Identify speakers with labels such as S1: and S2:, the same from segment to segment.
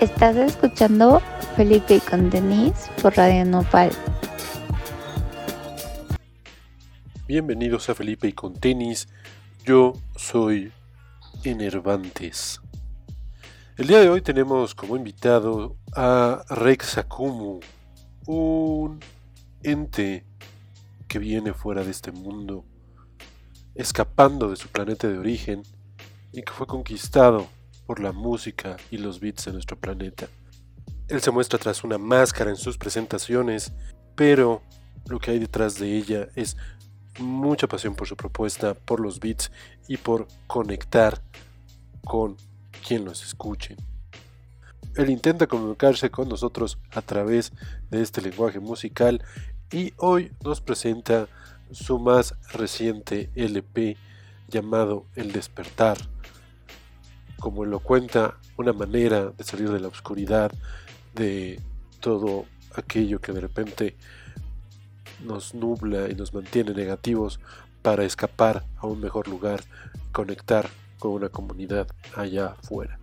S1: Estás escuchando Felipe con Denise por Radio Nopal.
S2: Bienvenidos a Felipe y con Tenis. Yo soy Enervantes. El día de hoy tenemos como invitado a Rex Akumu, un ente que viene fuera de este mundo, escapando de su planeta de origen y que fue conquistado por la música y los beats de nuestro planeta. Él se muestra tras una máscara en sus presentaciones, pero lo que hay detrás de ella es mucha pasión por su propuesta, por los beats y por conectar con quien los escuche. Él intenta comunicarse con nosotros a través de este lenguaje musical y hoy nos presenta su más reciente LP llamado El despertar. Como lo cuenta, una manera de salir de la oscuridad, de todo aquello que de repente nos nubla y nos mantiene negativos para escapar a un mejor lugar, conectar con una comunidad allá afuera.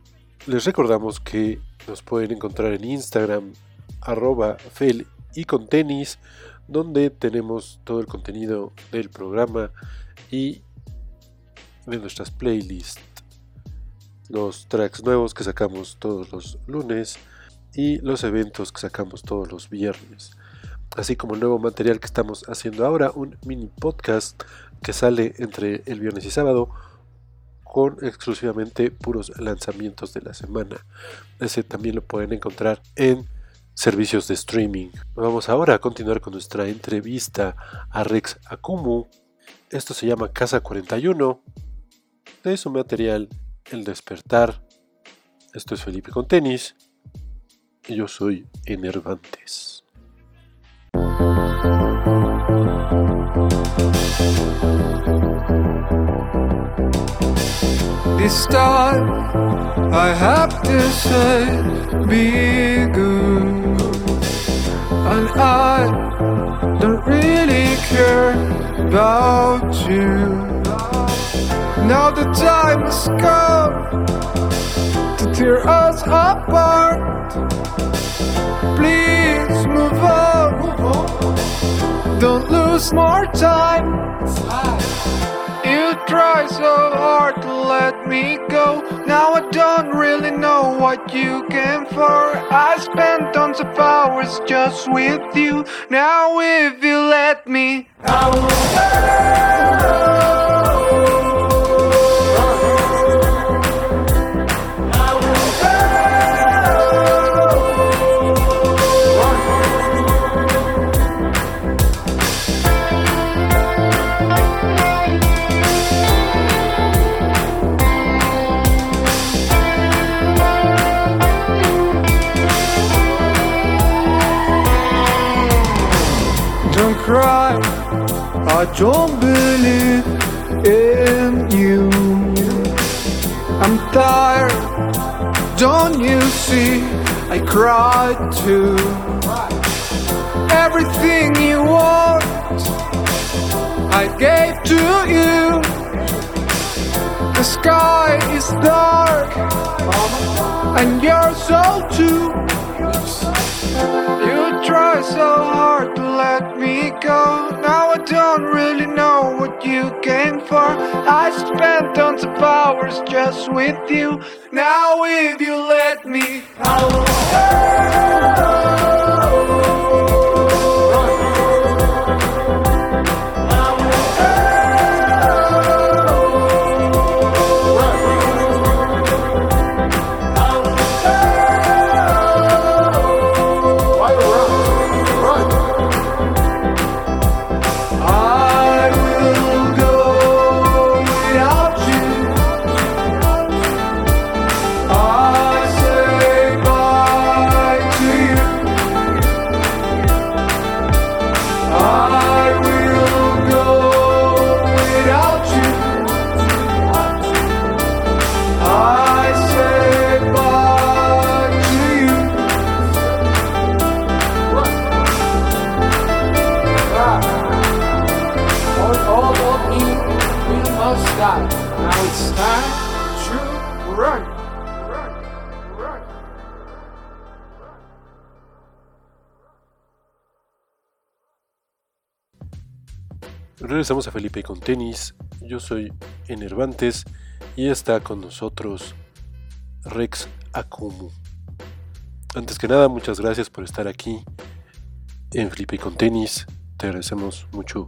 S2: Les recordamos que nos pueden encontrar en Instagram, arroba fel y con tenis, donde tenemos todo el contenido del programa y de nuestras playlists, los tracks nuevos que sacamos todos los lunes y los eventos que sacamos todos los viernes, así como el nuevo material que estamos haciendo ahora, un mini podcast que sale entre el viernes y sábado con exclusivamente puros lanzamientos de la semana. Ese también lo pueden encontrar en servicios de streaming. Vamos ahora a continuar con nuestra entrevista a Rex Akumu. Esto se llama Casa 41. De su material El despertar. Esto es Felipe con tenis. Y yo soy Enervantes.
S3: This time I have to say be good And I don't really care about you Now the time has come to tear us apart Please move on Don't lose more time you try so hard to let me go. Now I don't really know what you came for. I spent tons of hours just with you. Now if you let me, I will. Don't believe in you. I'm tired, don't you see? I cried too. Everything you want, I gave to you. The sky is dark, and you're so too. You try so hard let me go. Now I don't really know what you came for. I spent tons of hours just with you. Now if you let me, I will
S2: Regresamos a Felipe con tenis. Yo soy Enervantes y está con nosotros Rex Akumu. Antes que nada, muchas gracias por estar aquí en Felipe con tenis. Te agradecemos mucho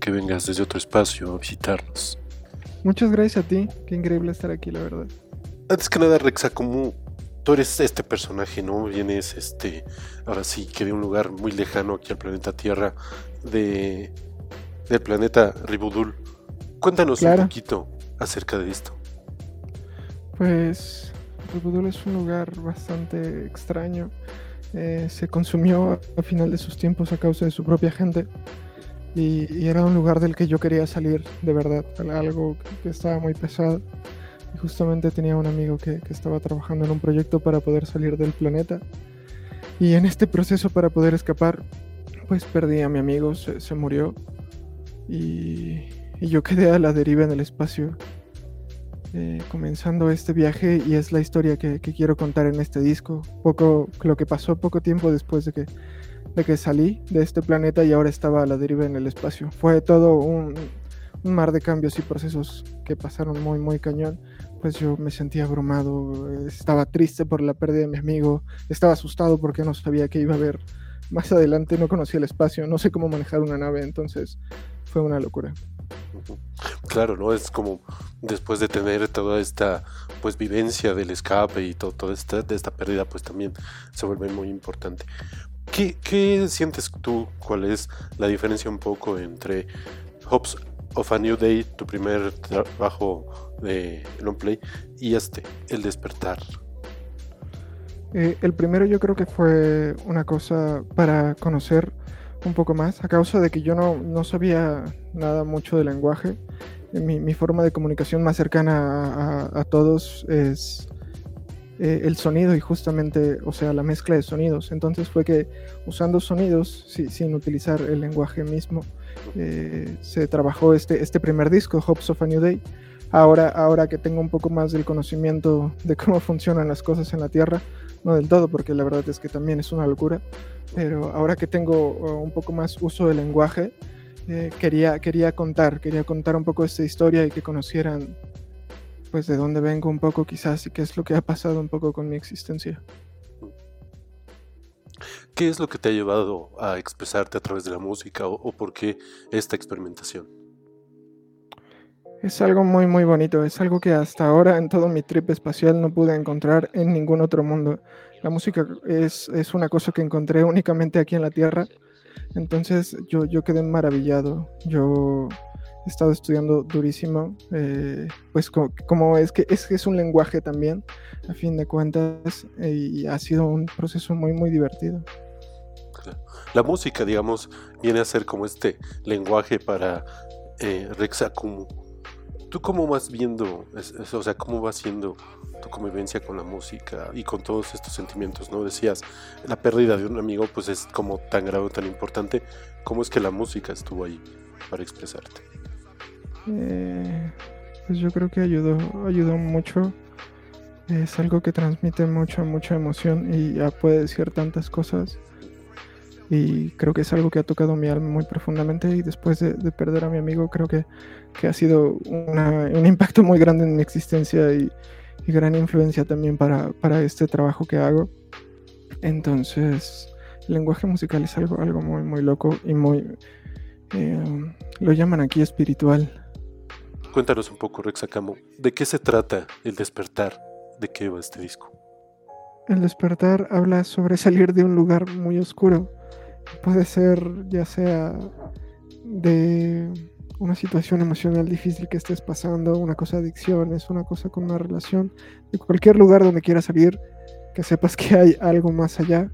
S2: que vengas desde otro espacio a visitarnos.
S4: Muchas gracias a ti, qué increíble estar aquí, la verdad.
S2: Antes que nada, Rex Akumu, tú eres este personaje, ¿no? Vienes, este, ahora sí, que de un lugar muy lejano aquí al planeta Tierra, de, del planeta Ribudul. Cuéntanos
S4: Claro.
S2: un poquito acerca de esto.
S4: Pues Ribudul es un lugar bastante extraño. Eh, se consumió al final de sus tiempos a causa de su propia gente. Y, y era un lugar del que yo quería salir, de verdad. Algo que estaba muy pesado. Y justamente tenía un amigo que, que estaba trabajando en un proyecto para poder salir del planeta. Y en este proceso para poder escapar, pues perdí a mi amigo, se, se murió. Y, y yo quedé a la deriva en el espacio eh, comenzando este viaje y es la historia que, que quiero contar en este disco. Poco lo que pasó poco tiempo después de que, de que salí de este planeta y ahora estaba a la deriva en el espacio. Fue todo un, un mar de cambios y procesos que pasaron muy, muy cañón. Pues yo me sentía abrumado, estaba triste por la pérdida de mi amigo, estaba asustado porque no sabía qué iba a haber más adelante, no conocía el espacio, no sé cómo manejar una nave, entonces fue una locura.
S2: Claro, ¿no? Es como después de tener toda esta pues vivencia del escape y todo, toda esta, de esta pérdida, pues también se vuelve muy importante. ¿Qué, qué sientes tú? ¿Cuál es la diferencia un poco entre Hopes of a New Day, tu primer trabajo de long play, y este, El Despertar?
S4: Eh, el primero yo creo que fue una cosa para conocer un poco más, a causa de que yo no, no sabía nada mucho de lenguaje. Eh, Mi, mi forma de comunicación más cercana a, a- a todos es eh, el sonido y justamente, o sea, la mezcla de sonidos. Entonces fue que usando sonidos, si- sin utilizar el lenguaje mismo, eh, se trabajó este, este primer disco, Hopes of a New Day. Ahora, ahora que tengo un poco más del conocimiento de cómo funcionan las cosas en la Tierra, no del todo, porque la verdad es que también es una locura, pero ahora que tengo uh, un poco más uso del lenguaje, eh, quería, quería contar, quería contar un poco esta historia y que conocieran pues de dónde vengo un poco quizás y qué es lo que ha pasado un poco con mi existencia.
S2: ¿Qué es lo que te ha llevado a expresarte a través de la música o, o por qué esta experimentación?
S4: Es algo muy muy bonito, es algo que hasta ahora en todo mi trip espacial no pude encontrar en ningún otro mundo. La música es, es una cosa que encontré únicamente aquí en la Tierra, entonces yo, yo quedé maravillado. Yo he estado estudiando durísimo, eh, pues co- como, es que es, es un lenguaje también, a fin de cuentas, y ha sido un proceso muy muy divertido.
S2: La música, digamos, viene a ser como este lenguaje para eh, Rex Akumu. ¿Tú cómo vas viendo, o sea, cómo va siendo tu convivencia con la música y con todos estos sentimientos, ¿no? Decías, la pérdida de un amigo pues es como tan grave, tan importante. ¿Cómo es que la música estuvo ahí para expresarte?
S4: Eh, pues yo creo que ayudó, ayudó mucho. Es algo que transmite mucha, mucha emoción y ya puede decir tantas cosas. Y creo que es algo que ha tocado mi alma muy profundamente. Y después de, de perder a mi amigo, creo que, que ha sido una- un impacto muy grande en mi existencia y, y gran influencia también para, para este trabajo que hago. Entonces, el lenguaje musical es algo, algo muy, muy loco y muy. eh, lo llaman aquí espiritual.
S2: Cuéntanos un poco, Rex Akumu, ¿de qué se trata el despertar? ¿De qué va este disco?
S4: El despertar habla sobre salir de un lugar muy oscuro. Puede ser ya sea de una situación emocional difícil que estés pasando, una cosa de adicciones, una cosa con una relación, de cualquier lugar donde quieras salir, que sepas que hay algo más allá.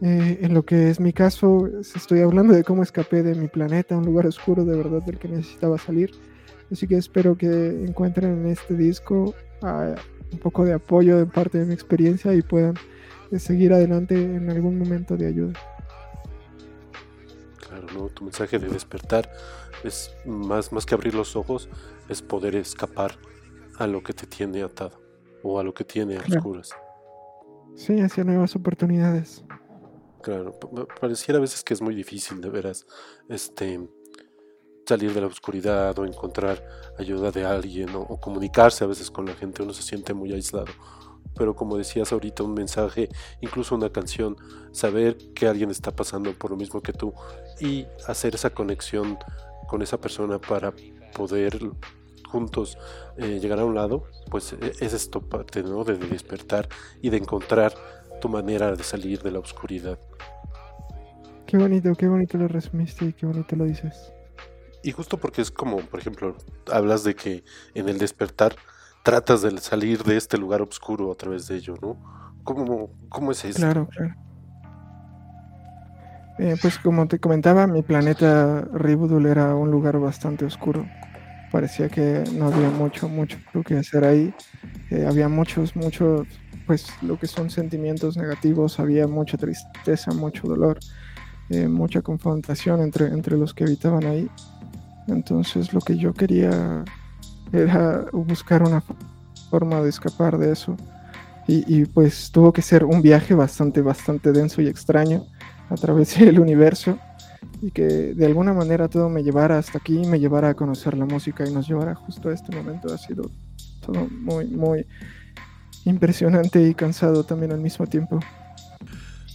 S4: Eh, en lo que es mi caso, es- estoy hablando de cómo escapé de mi planeta, un lugar oscuro de verdad del que necesitaba salir. Así que espero que encuentren en este disco ah, un poco de apoyo de parte de mi experiencia y puedan eh, seguir adelante en algún momento de ayuda.
S2: Tu mensaje de despertar es más, más que abrir los ojos, es poder escapar
S3: a lo que te tiene atado o a lo que tiene a
S4: Claro.
S3: oscuras.
S4: Sí, hacia nuevas oportunidades.
S3: Claro, pa- pa- pareciera a veces que es muy difícil de veras este salir de la oscuridad o encontrar ayuda de alguien o, o comunicarse a veces con la gente, uno se siente muy aislado. Pero como decías ahorita, un mensaje, incluso una canción, saber que alguien está pasando por lo mismo que tú y hacer esa conexión con esa persona para poder juntos eh, llegar a un lado, pues e- es esto parte de despertar y de encontrar tu manera de salir de la oscuridad.
S4: Qué bonito, qué bonito lo resumiste y qué bonito lo dices.
S3: Y justo porque es como, por ejemplo, hablas de que en el despertar tratas de salir de este lugar oscuro a través de ello, ¿no? ¿Cómo, cómo es eso?
S4: Claro, claro. Eh, pues como te comentaba, mi planeta Ribudul era un lugar bastante oscuro. Parecía que no había mucho, mucho que hacer ahí. Eh, había muchos, muchos, pues lo que son sentimientos negativos, había mucha tristeza, mucho dolor, eh, mucha confrontación entre, entre los que habitaban ahí. Entonces lo que yo quería era buscar una fo- forma de escapar de eso. Y, y, pues tuvo que ser un viaje bastante, bastante denso y extraño a través del universo y que de alguna manera todo me llevara hasta aquí, me llevara a conocer la música y nos llevara justo a este momento. Ha sido todo muy, muy impresionante y cansado también al mismo tiempo.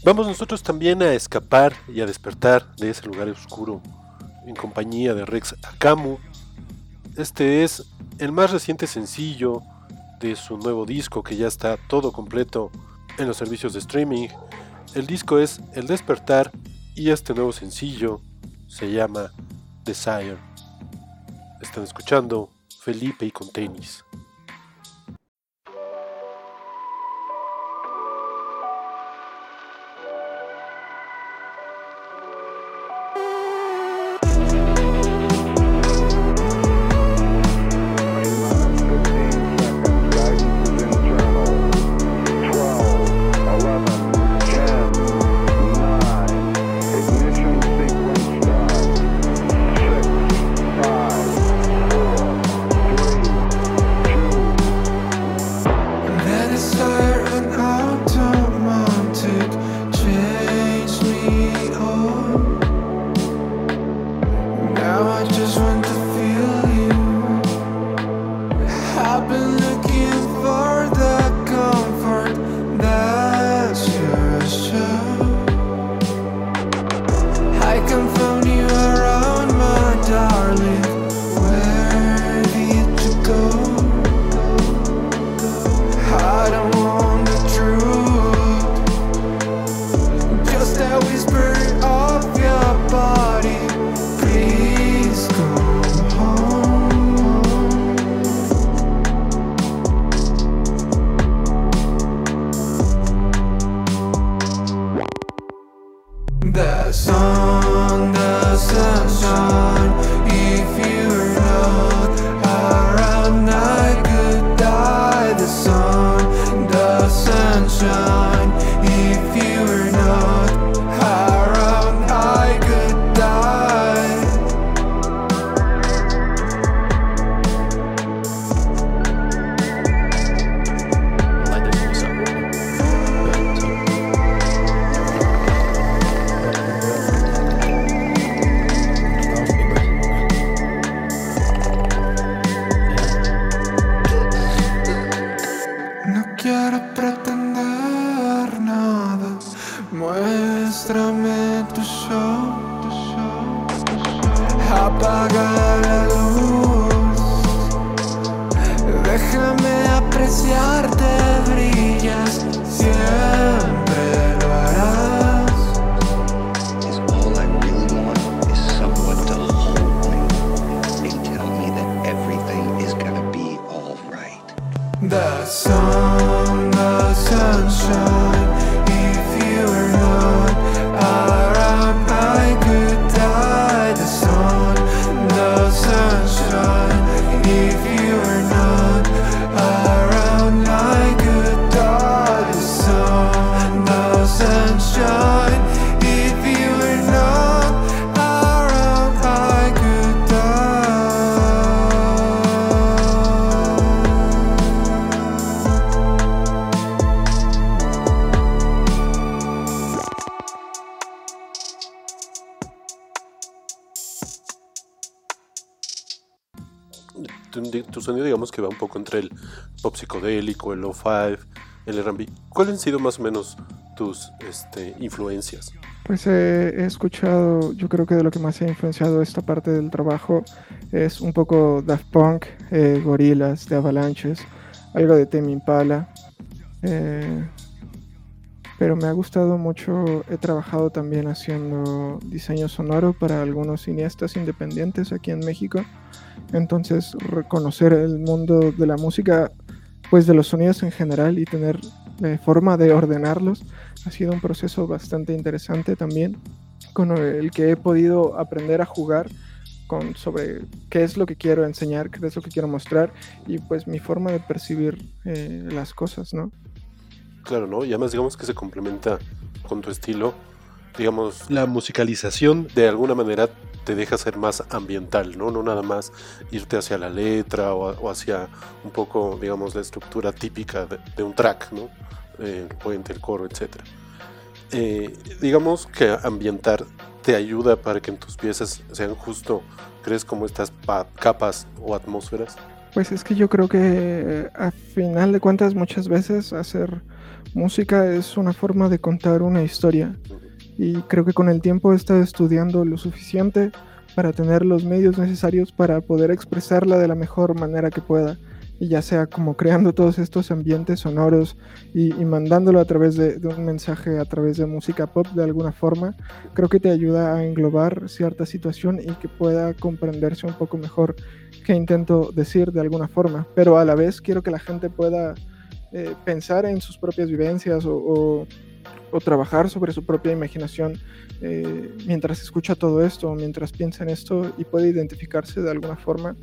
S3: Vamos nosotros también a escapar y a despertar de ese lugar oscuro en compañía de Rex Akamu. Este es el más reciente sencillo de su nuevo disco que ya está todo completo en los servicios de streaming. El disco es El Despertar y este nuevo sencillo se llama Desire. Están escuchando Felipe y con tenis.
S2: Psicodélico, el lo-fi, el R&B. ¿Cuáles han sido más o menos tus este, influencias?
S4: Pues eh, he escuchado, yo creo que de lo que más ha influenciado esta parte del trabajo es un poco Daft Punk, eh, Gorillaz, de Avalanches, algo de Tame Impala. eh, pero me ha gustado mucho, he trabajado también haciendo diseño sonoro para algunos cineastas independientes aquí en México. Entonces reconocer el mundo de la música, pues de los sonidos en general y tener eh, forma de ordenarlos ha sido un proceso bastante interesante también, con el que he podido aprender a jugar con sobre qué es lo que quiero enseñar, qué es lo que quiero mostrar y pues mi forma de percibir eh, las cosas, ¿no?
S2: Claro, ¿no? Y además digamos que se complementa con tu estilo. Digamos, la musicalización de alguna manera te deja ser más ambiental, ¿no? No nada más irte hacia la letra o, o hacia un poco, digamos, la estructura típica de, de un track, ¿no? Eh, el puente, el coro, etc. Eh, digamos que ambientar te ayuda para que en tus piezas sean justo, crees como estas pa- capas o atmósferas.
S4: Pues es que yo creo que a final de cuentas muchas veces hacer música es una forma de contar una historia y creo que con el tiempo he estado estudiando lo suficiente para tener los medios necesarios para poder expresarla de la mejor manera que pueda y ya sea como creando todos estos ambientes sonoros y, mandándolo a través de, un mensaje, a través de música pop de alguna forma, creo que te ayuda a englobar cierta situación y que pueda comprenderse un poco mejor que intento decir de alguna forma, pero a la vez quiero que la gente pueda eh, pensar en sus propias vivencias o- o trabajar sobre su propia imaginación eh, mientras escucha todo esto, mientras piensa en esto y puede identificarse de alguna forma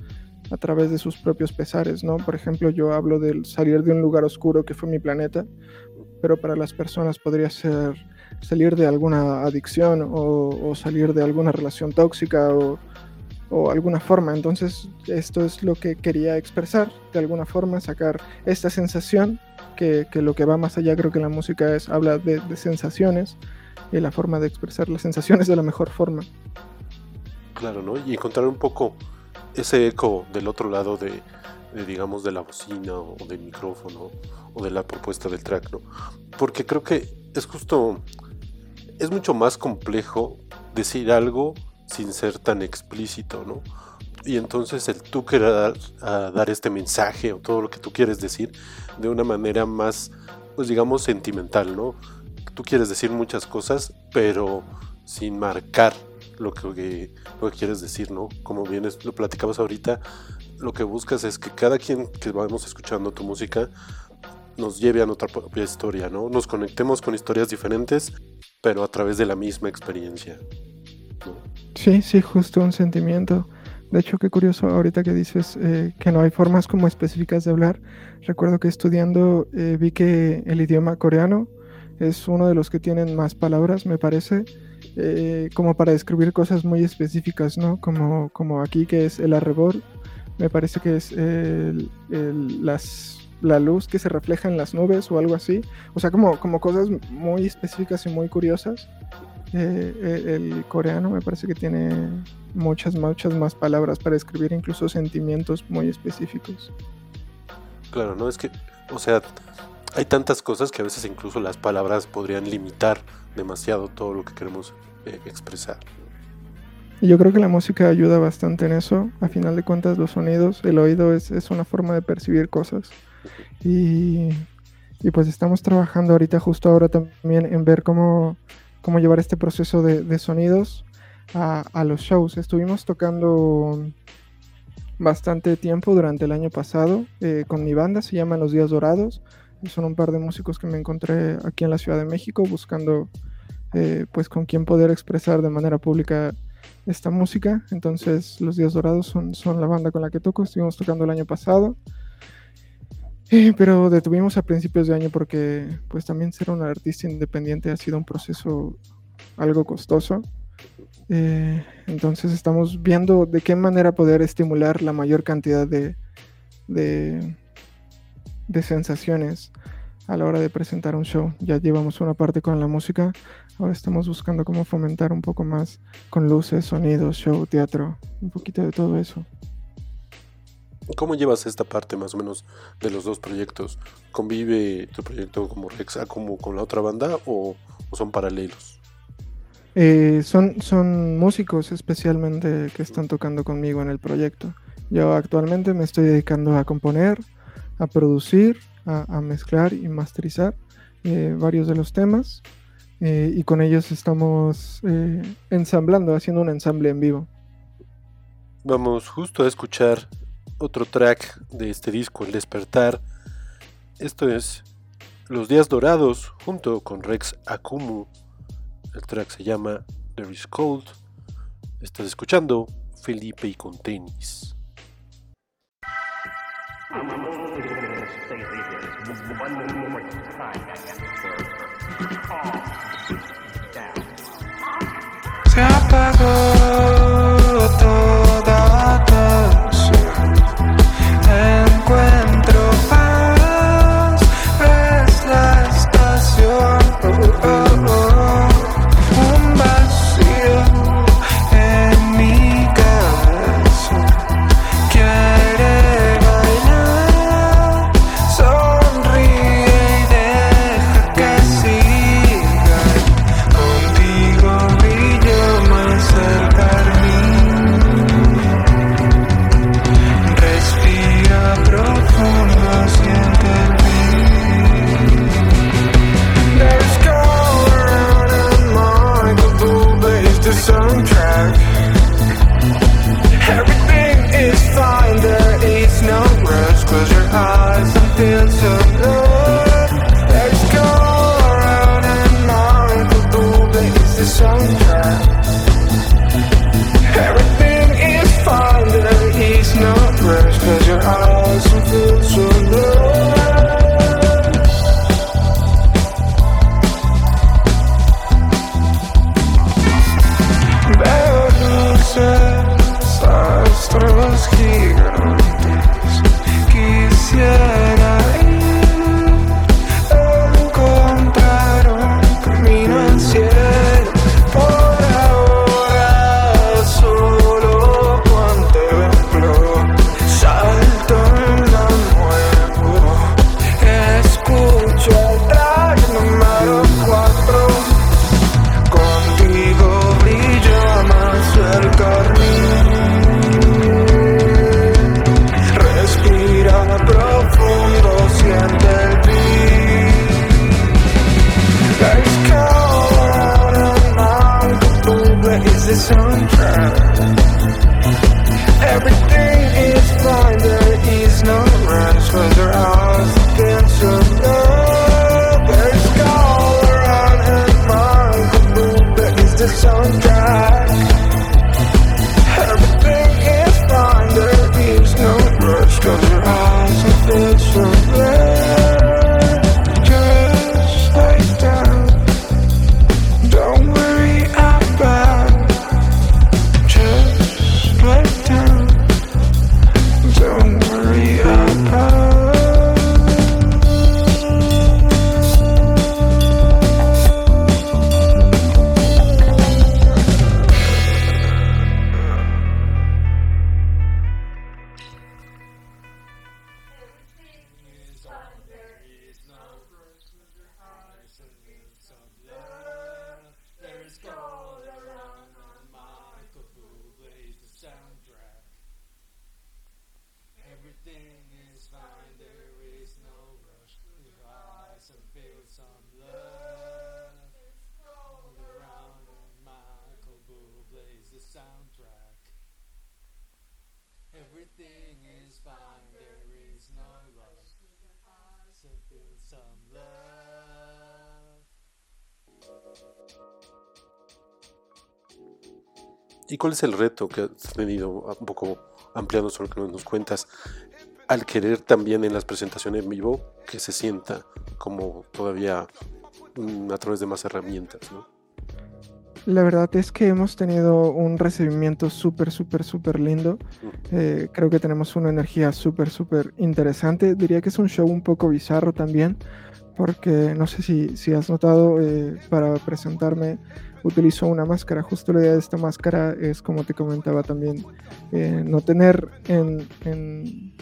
S4: a través de sus propios pesares, ¿no? Por ejemplo, yo hablo del salir de un lugar oscuro que fue mi planeta, pero para las personas podría ser salir de alguna adicción o, salir de alguna relación tóxica o alguna forma. Entonces, esto es lo que quería expresar, de alguna forma, sacar esta sensación, que, que lo que va más allá, creo que la música es, habla de, sensaciones y la forma de expresar las sensaciones de la mejor forma.
S2: Claro, ¿no? Y encontrar un poco ese eco del otro lado de, de, digamos, de la bocina o del micrófono o de la propuesta del track, ¿no? Porque creo que es justo, es mucho más complejo decir algo sin ser tan explícito, ¿no? Y entonces el tú querer a dar este mensaje o todo lo que tú quieres decir de una manera más, pues digamos, sentimental, ¿no? Tú quieres decir muchas cosas, pero sin marcar lo que, lo que quieres decir, ¿no? Como bien lo platicamos ahorita, lo que buscas es que cada quien que vamos escuchando tu música nos lleve a nuestra propia historia, ¿no? Nos conectemos con historias diferentes, pero a través de la misma experiencia.
S4: Sí, sí, justo un sentimiento. De hecho, qué curioso ahorita que dices eh, que no hay formas como específicas de hablar. Recuerdo que estudiando eh, vi que el idioma coreano es uno de los que tienen más palabras, me parece, eh, como para describir cosas muy específicas, ¿no? Como, como aquí que es el arrebor, me parece que es el- el- las, la luz que se refleja en las nubes o algo así. O sea, como, como cosas muy específicas y muy curiosas. Eh, el coreano me parece que tiene muchas, muchas más palabras para describir incluso sentimientos muy específicos.
S2: Claro, ¿no? Es que, o sea, hay tantas cosas que a veces incluso las palabras podrían limitar demasiado todo lo que queremos eh, expresar.
S4: Y yo creo que la música ayuda bastante en eso. A final de cuentas, los sonidos, el oído es, es una forma de percibir cosas. Y, y pues estamos trabajando ahorita, justo ahora también, en ver cómo, cómo llevar este proceso de, sonidos a, los shows. Estuvimos tocando bastante tiempo durante el año pasado eh, con mi banda, se llaman Los Días Dorados. Son un par de músicos que me encontré aquí en la Ciudad de México buscando eh, pues con quién poder expresar de manera pública esta música. Entonces, Los Días Dorados son, son la banda con la que toco. Estuvimos tocando el año pasado. Eh, pero detuvimos a principios de año porque pues también ser un artista independiente ha sido un proceso algo costoso. Eh, entonces estamos viendo de qué manera poder estimular la mayor cantidad de, de, de sensaciones a la hora de presentar un show. Ya llevamos una parte con la música, ahora estamos buscando cómo fomentar un poco más con luces, sonidos, show, teatro, un poquito de todo eso.
S2: ¿Cómo llevas esta parte más o menos de los dos proyectos? ¿Convive tu proyecto como Rex A como con la otra banda o, o son paralelos?
S4: Eh, son, son músicos especialmente que están tocando conmigo en el proyecto. Yo actualmente me estoy dedicando a componer, a producir, a, a mezclar y masterizar eh, varios de los temas eh, y con ellos estamos ensamblando, haciendo un ensamble en vivo.
S2: Vamos justo a escuchar otro track de este disco, El Despertar. Esto es Los Días Dorados junto con Rex Akumu. El track se llama There is Cold. Estás escuchando Felipe y con tenis.
S3: Se apagó Everything is fine, there is no rush. Love. Everything is fine, there is no love.
S2: ¿Y cuál es el reto que has tenido un poco ampliando sobre lo que nos cuentas al querer también en las presentaciones en vivo que se sienta como todavía mm, a través de más herramientas, ¿no?
S4: La verdad es que hemos tenido un recibimiento súper, súper, súper lindo. Eh, creo que tenemos una energía súper, súper interesante. Diría que es un show un poco bizarro también, porque no sé si, si has notado, eh, para presentarme utilizo una máscara. Justo la idea de esta máscara es, como te comentaba también, eh, no tener en, en,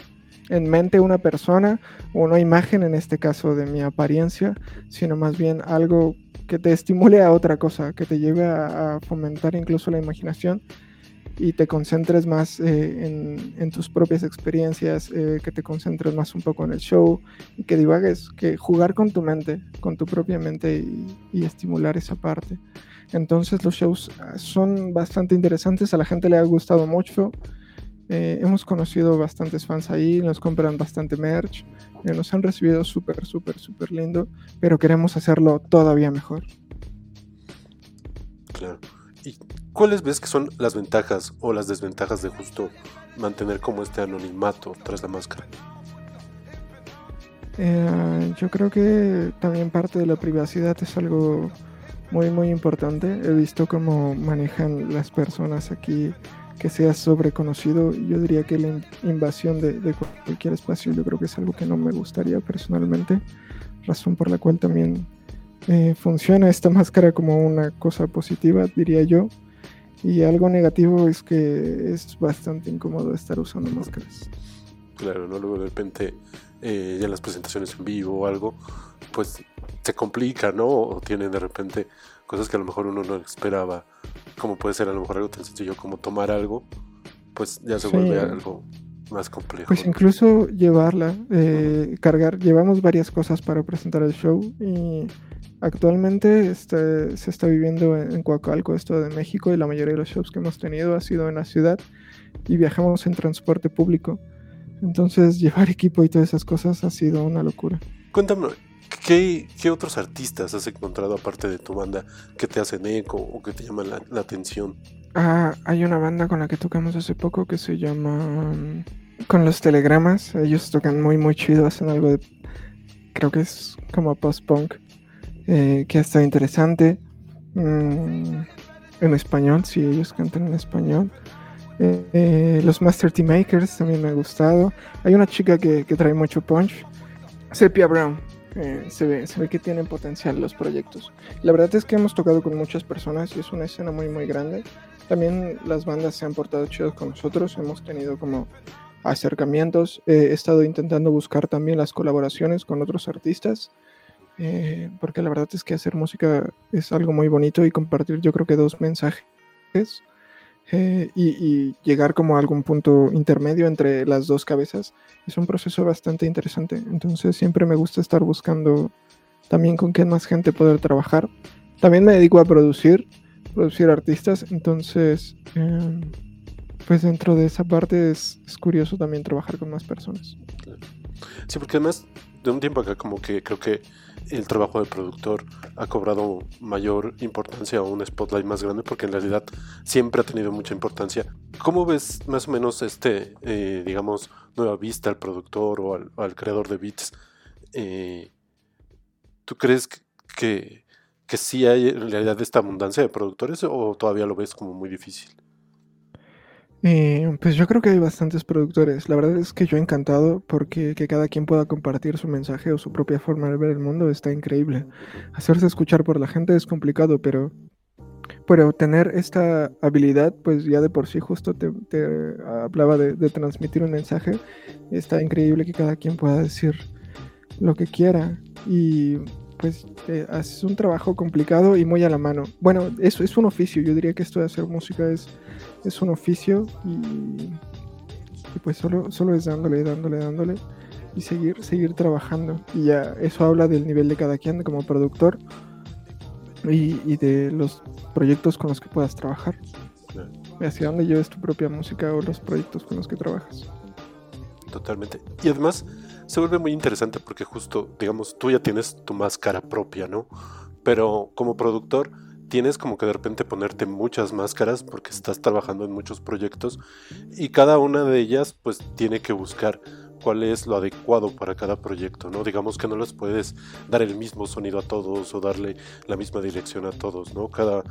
S4: en mente una persona o una imagen, en este caso de mi apariencia, sino más bien algo que te estimule a otra cosa, que te lleve a, fomentar incluso la imaginación y te concentres más eh, en, tus propias experiencias, eh, que te concentres más un poco en el show y que divagues, que jugar con tu mente, con tu propia mente y estimular esa parte. Entonces los shows ah, son bastante interesantes, a la gente le ha gustado mucho. Eh, hemos conocido bastantes fans ahí, nos compran bastante merch, eh, nos han recibido súper, súper, súper lindo, pero queremos hacerlo todavía mejor.
S2: Claro. ¿Y cuáles ves que son las ventajas o las desventajas de justo mantener como este anonimato tras la máscara?
S4: Eh, yo creo que también parte de la privacidad es algo muy muy importante. He visto cómo manejan las personas aquí que seas sobreconocido. Yo diría que la invasión de, de, cualquier espacio yo creo que es algo que no me gustaría personalmente. Razón por la cual también eh, funciona esta máscara como una cosa positiva, diría yo. Y algo negativo es que es bastante incómodo estar usando máscaras.
S2: Claro, ¿no? Luego de repente eh, ya en las presentaciones en vivo o algo, pues se complica, ¿no? O tienen de repente cosas que a lo mejor uno no esperaba, como puede ser a lo mejor algo tan sencillo como tomar algo, pues ya se sí. vuelve algo más complejo.
S4: Pues incluso llevarla, eh, cargar, llevamos varias cosas para presentar el show y actualmente este, se está viviendo en, en Coacalco, esto de México, y la mayoría de los shows que hemos tenido ha sido en la ciudad y viajamos en transporte público. Entonces llevar equipo y todas esas cosas ha sido una locura.
S2: Cuéntame, ¿qué, ¿qué, otros artistas has encontrado aparte de tu banda que te hacen eco o que te llaman la, la, atención?
S4: Ah, hay una banda con la que tocamos hace poco que se llama Con los Telegramas. Ellos tocan muy muy chido, hacen algo de... Creo que es como post-punk, eh, que ha estado interesante. Mm, en español, sí, ellos cantan en español. Eh, eh, los Master Team Makers también me ha gustado. Hay una chica que, que trae mucho punch. Sepia Brown. Eh, se, ve, se ve que tienen potencial los proyectos. La verdad es que hemos tocado con muchas personas y es una escena muy muy grande. También las bandas se han portado chidos con nosotros. Hemos tenido como acercamientos. he estado intentando buscar también las colaboraciones con otros artistas. Eh, porque la verdad es que hacer música es algo muy bonito y compartir yo creo que dos mensajes eh, y, llegar como a algún punto intermedio entre las dos cabezas es un proceso bastante interesante. Entonces siempre me gusta estar buscando también con qué más gente poder trabajar. También me dedico a producir, producir artistas, entonces eh, pues dentro de esa parte es, es, curioso también trabajar con más personas.
S2: Sí, porque además de un tiempo acá como que creo que el trabajo del productor ha cobrado mayor importancia o un spotlight más grande porque en realidad siempre ha tenido mucha importancia. ¿Cómo ves más o menos este, eh, digamos, nueva vista al productor o al, creador de beats? Eh, ¿Tú crees que, que, que sí hay en realidad esta abundancia de productores o todavía lo ves como muy difícil?
S4: Eh, pues yo creo que hay bastantes productores. La verdad es que yo he encantado porque que cada quien pueda compartir su mensaje o su propia forma de ver el mundo está increíble. Hacerse escuchar por la gente es complicado, pero, pero tener esta habilidad, pues ya de por sí justo te, hablaba de, transmitir un mensaje. Está increíble que cada quien pueda decir lo que quiera y pues eh, es un trabajo complicado y muy a la mano. Bueno, eso es un oficio. Yo diría que esto de hacer música es es un oficio y, y, pues solo, solo es dándole, dándole, dándole y seguir, seguir trabajando. Y ya eso habla del nivel de cada quien como productor y, y de los proyectos con los que puedas trabajar. Claro. Hacia dónde lleves tu propia música o los proyectos con los que trabajas.
S2: Totalmente. Y además se vuelve muy interesante porque justo, digamos, tú ya tienes tu máscara propia, ¿no? Pero como productor tienes como que de repente ponerte muchas máscaras porque estás trabajando en muchos proyectos y cada una de ellas pues tiene que buscar cuál es lo adecuado para cada proyecto, ¿no? Digamos que no les puedes dar el mismo sonido a todos o darle la misma dirección a todos, ¿no? Cada,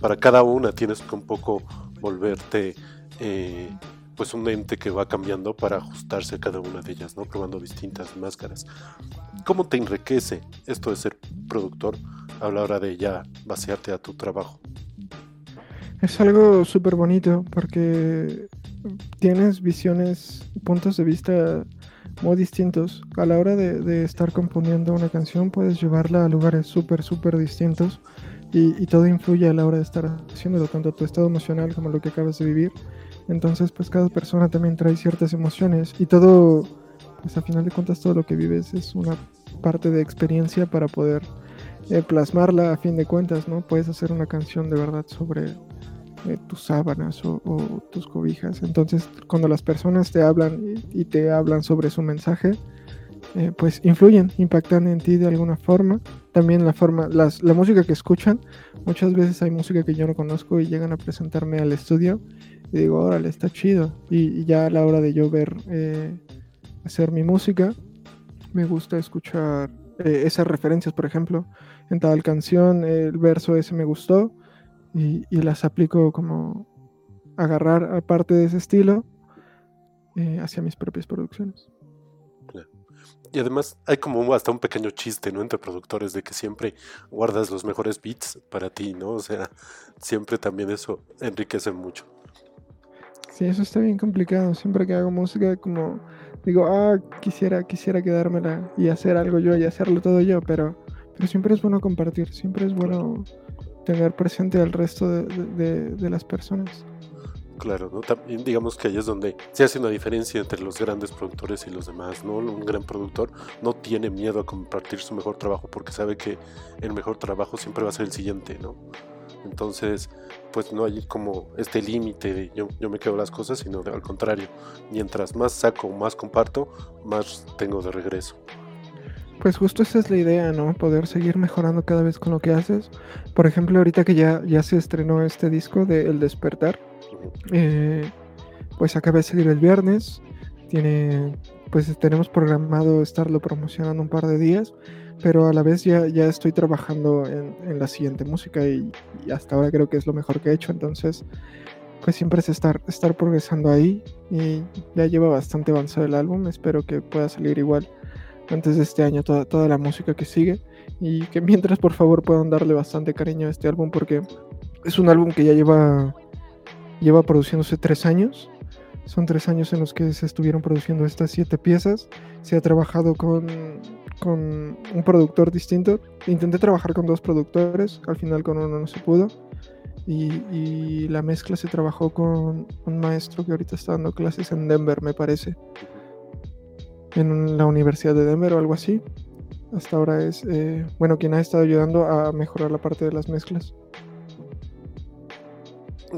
S2: para cada una tienes que un poco volverte eh, pues un ente que va cambiando para ajustarse a cada una de ellas, ¿no? Probando distintas máscaras. ¿Cómo te enriquece esto de ser productor a la hora de ya vaciarte a tu trabajo?
S4: Es algo súper bonito porque tienes visiones, puntos de vista muy distintos. A la hora de, estar componiendo una canción puedes llevarla a lugares súper, súper distintos y, y todo influye a la hora de estar haciéndolo, tanto tu estado emocional como lo que acabas de vivir. Entonces, pues cada persona también trae ciertas emociones y todo, pues a final de cuentas todo lo que vives es una parte de experiencia para poder eh, plasmarla a fin de cuentas, ¿no? Puedes hacer una canción de verdad sobre eh, tus sábanas o, tus cobijas. Entonces, cuando las personas te hablan y, y te hablan sobre su mensaje, eh, pues influyen, impactan en ti de alguna forma. También la forma, las, la música que escuchan, muchas veces hay música que yo no conozco y llegan a presentarme al estudio y digo, órale, está chido. Y, ya a la hora de yo ver, eh, hacer mi música, me gusta escuchar eh, esas referencias, por ejemplo, en tal canción, el verso ese me gustó y, y las aplico como agarrar aparte de ese estilo eh, hacia mis propias producciones.
S2: Y además hay como hasta un pequeño chiste, ¿no? Entre productores de que siempre guardas los mejores beats para ti, ¿no? O sea, siempre también eso enriquece mucho.
S4: Sí, eso está bien complicado. Siempre que hago música, como digo, ah, quisiera, quisiera quedármela y hacer algo yo y hacerlo todo yo, pero, pero siempre es bueno compartir, siempre es bueno tener presente al resto de, de- las personas.
S2: Claro, ¿no? También digamos que ahí es donde se hace una diferencia entre los grandes productores y los demás, ¿no? Un gran productor no tiene miedo a compartir su mejor trabajo porque sabe que el mejor trabajo siempre va a ser el siguiente, ¿no? Entonces, pues no hay como este límite de yo, yo me quedo las cosas, sino al contrario, mientras más saco, más comparto, más tengo de regreso.
S4: Pues justo esa es la idea, ¿no? Poder seguir mejorando cada vez con lo que haces. Por ejemplo, ahorita que ya, ya se estrenó este disco de El Despertar. Eh, pues acaba de salir el viernes. Tiene, pues tenemos programado estarlo promocionando un par de días, pero a la vez ya, ya estoy trabajando en, la siguiente música y, y hasta ahora creo que es lo mejor que he hecho. Entonces, pues siempre es estar, estar progresando ahí y ya lleva bastante avanzado el álbum. Espero que pueda salir igual antes de este año toda, toda la música que sigue y que mientras por favor puedan darle bastante cariño a este álbum porque es un álbum que ya lleva lleva produciéndose tres años. Son tres años en los que se estuvieron produciendo estas siete piezas. Se ha trabajado con, con un productor distinto. Intenté trabajar con dos productores al final con uno no se pudo. Y, y la mezcla se trabajó con un maestro que ahorita está dando clases en Denver me parece. En la Universidad de Denver o algo así. Hasta ahora es, eh, bueno, quien ha estado ayudando a mejorar la parte de las mezclas.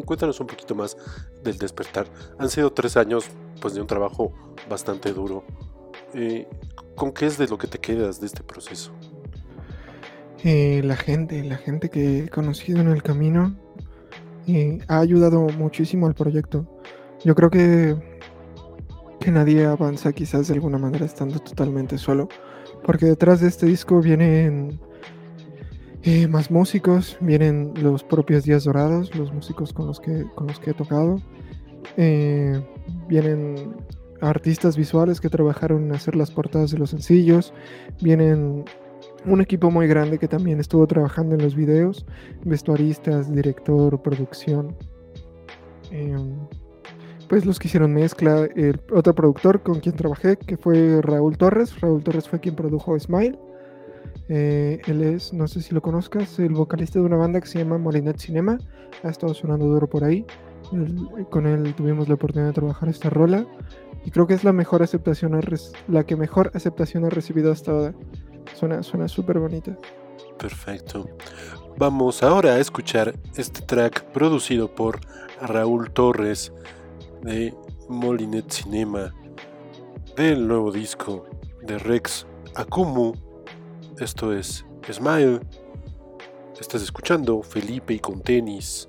S2: Cuéntanos un poquito más del despertar. Han sido tres años pues, de un trabajo bastante duro. Eh, ¿Con qué es de lo que te quedas de este proceso?
S4: Eh, la gente, la gente que he conocido en el camino eh, ha ayudado muchísimo al proyecto. Yo creo que, que nadie avanza quizás de alguna manera estando totalmente solo, porque detrás de este disco vienen eh, más músicos, vienen los propios Días Dorados, los músicos con los que, con los que he tocado, eh, vienen artistas visuales que trabajaron en hacer las portadas de los sencillos, vienen un equipo muy grande que también estuvo trabajando en los videos, vestuaristas, director, producción. Eh, pues los que hicieron mezcla, el otro productor con quien trabajé, que fue Raúl Torres. Raúl Torres fue quien produjo Smile. Eh, él es, no sé si lo conozcas, el vocalista de una banda que se llama Molinet Cinema. Ha estado sonando duro por ahí. Él- con él tuvimos la oportunidad de trabajar esta rola. Y creo que es la mejor aceptación, la que mejor aceptación ha recibido hasta ahora. Suena suena súper bonita.
S2: Perfecto. Vamos ahora a escuchar este track producido por Raúl Torres de Molinet Cinema del nuevo disco de Rex Akumu. Esto es Smile. Estás escuchando Felipe y con tenis.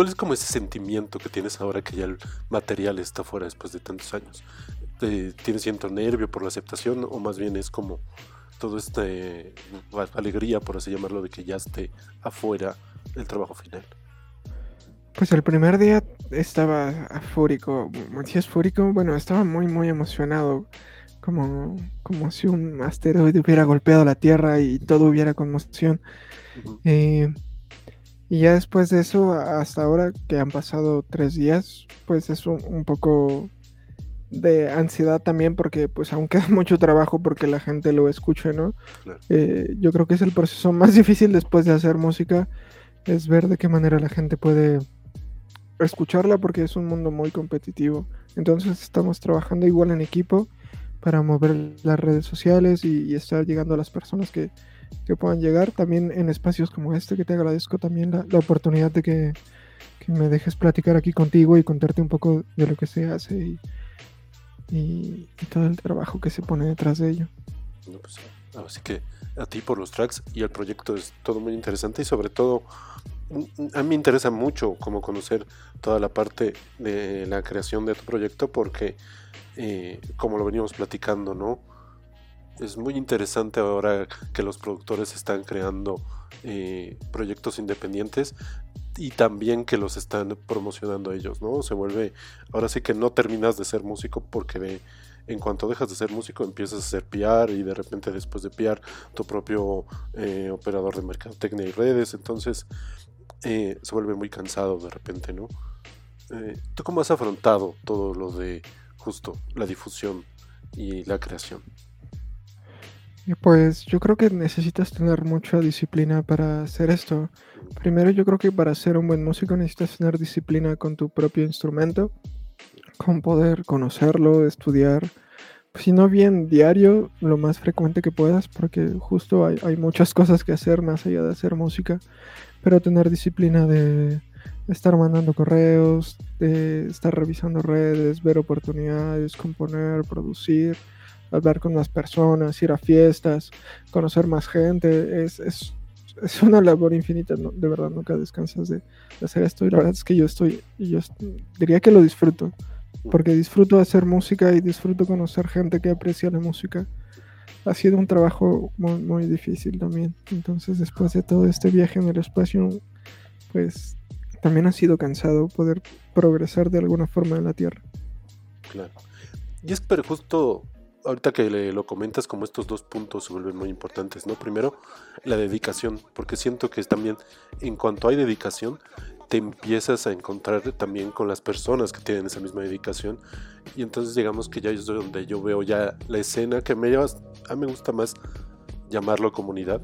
S2: ¿Cuál es como ese sentimiento que tienes ahora que ya el material está fuera después de tantos años? ¿Tienes cierto nervio por la aceptación o más bien es como todo este a- alegría, por así llamarlo, de que ya esté afuera el trabajo final?
S4: Pues el primer día estaba afórico, sí afórico, bueno, estaba muy muy emocionado, como, como si un asteroide hubiera golpeado la Tierra y todo hubiera conmoción. Eh, y ya después de eso, hasta ahora que han pasado tres días, pues es un, un poco de ansiedad también porque pues aún queda mucho trabajo porque la gente lo escuche, ¿no?
S2: Claro.
S4: Eh, yo creo que es el proceso más difícil después de hacer música, es ver de qué manera la gente puede escucharla porque es un mundo muy competitivo. Entonces estamos trabajando igual en equipo para mover las redes sociales y, y estar llegando a las personas que, que puedan llegar. También en espacios como este, que te agradezco también la, la oportunidad de que, que me dejes platicar aquí contigo y contarte un poco de lo que se hace y, y- todo el trabajo que se pone detrás de ello.
S2: Pues, así que a ti por los tracks y el proyecto es todo muy interesante y sobre todo mm, a mí me interesa mucho como conocer toda la parte de la creación de tu proyecto porque eh, como lo venimos platicando, ¿no? Es muy interesante ahora que los productores están creando eh, proyectos independientes y también que los están promocionando ellos, ¿no? Se vuelve, ahora sí que no terminas de ser músico porque de, en cuanto dejas de ser músico empiezas a hacer PR y de repente después de PR tu propio eh, operador de mercadotecnia y redes, entonces eh, se vuelve muy cansado de repente, ¿no? Eh, ¿Tú cómo has afrontado todo lo de justo la difusión y la creación?
S4: Pues yo creo que necesitas tener mucha disciplina para hacer esto. Primero yo creo que para ser un buen músico necesitas tener disciplina con tu propio instrumento, con poder conocerlo, estudiar, pues, si no bien diario, lo más frecuente que puedas, porque justo hay, hay muchas cosas que hacer más allá de hacer música, pero tener disciplina de estar mandando correos, de estar revisando redes, ver oportunidades, componer, producir hablar con más personas, ir a fiestas, conocer más gente, es, es, es una labor infinita, ¿no? de verdad, nunca descansas de, hacer esto y la verdad es que yo estoy, yo diría que lo disfruto, porque disfruto hacer música y disfruto conocer gente que aprecia la música. Ha sido un trabajo muy, muy difícil también, entonces después de todo este viaje en el espacio, pues también ha sido cansado poder progresar de alguna forma en la Tierra.
S2: Claro. Y es pero justo ahorita que le, lo comentas, como estos dos puntos se vuelven muy importantes, ¿no? Primero, la dedicación, porque siento que también, en cuanto hay dedicación,
S3: te empiezas a encontrar también con las personas que tienen esa misma dedicación y entonces digamos que ya es donde yo veo ya la escena que me lleva, a mí me gusta más llamarlo comunidad,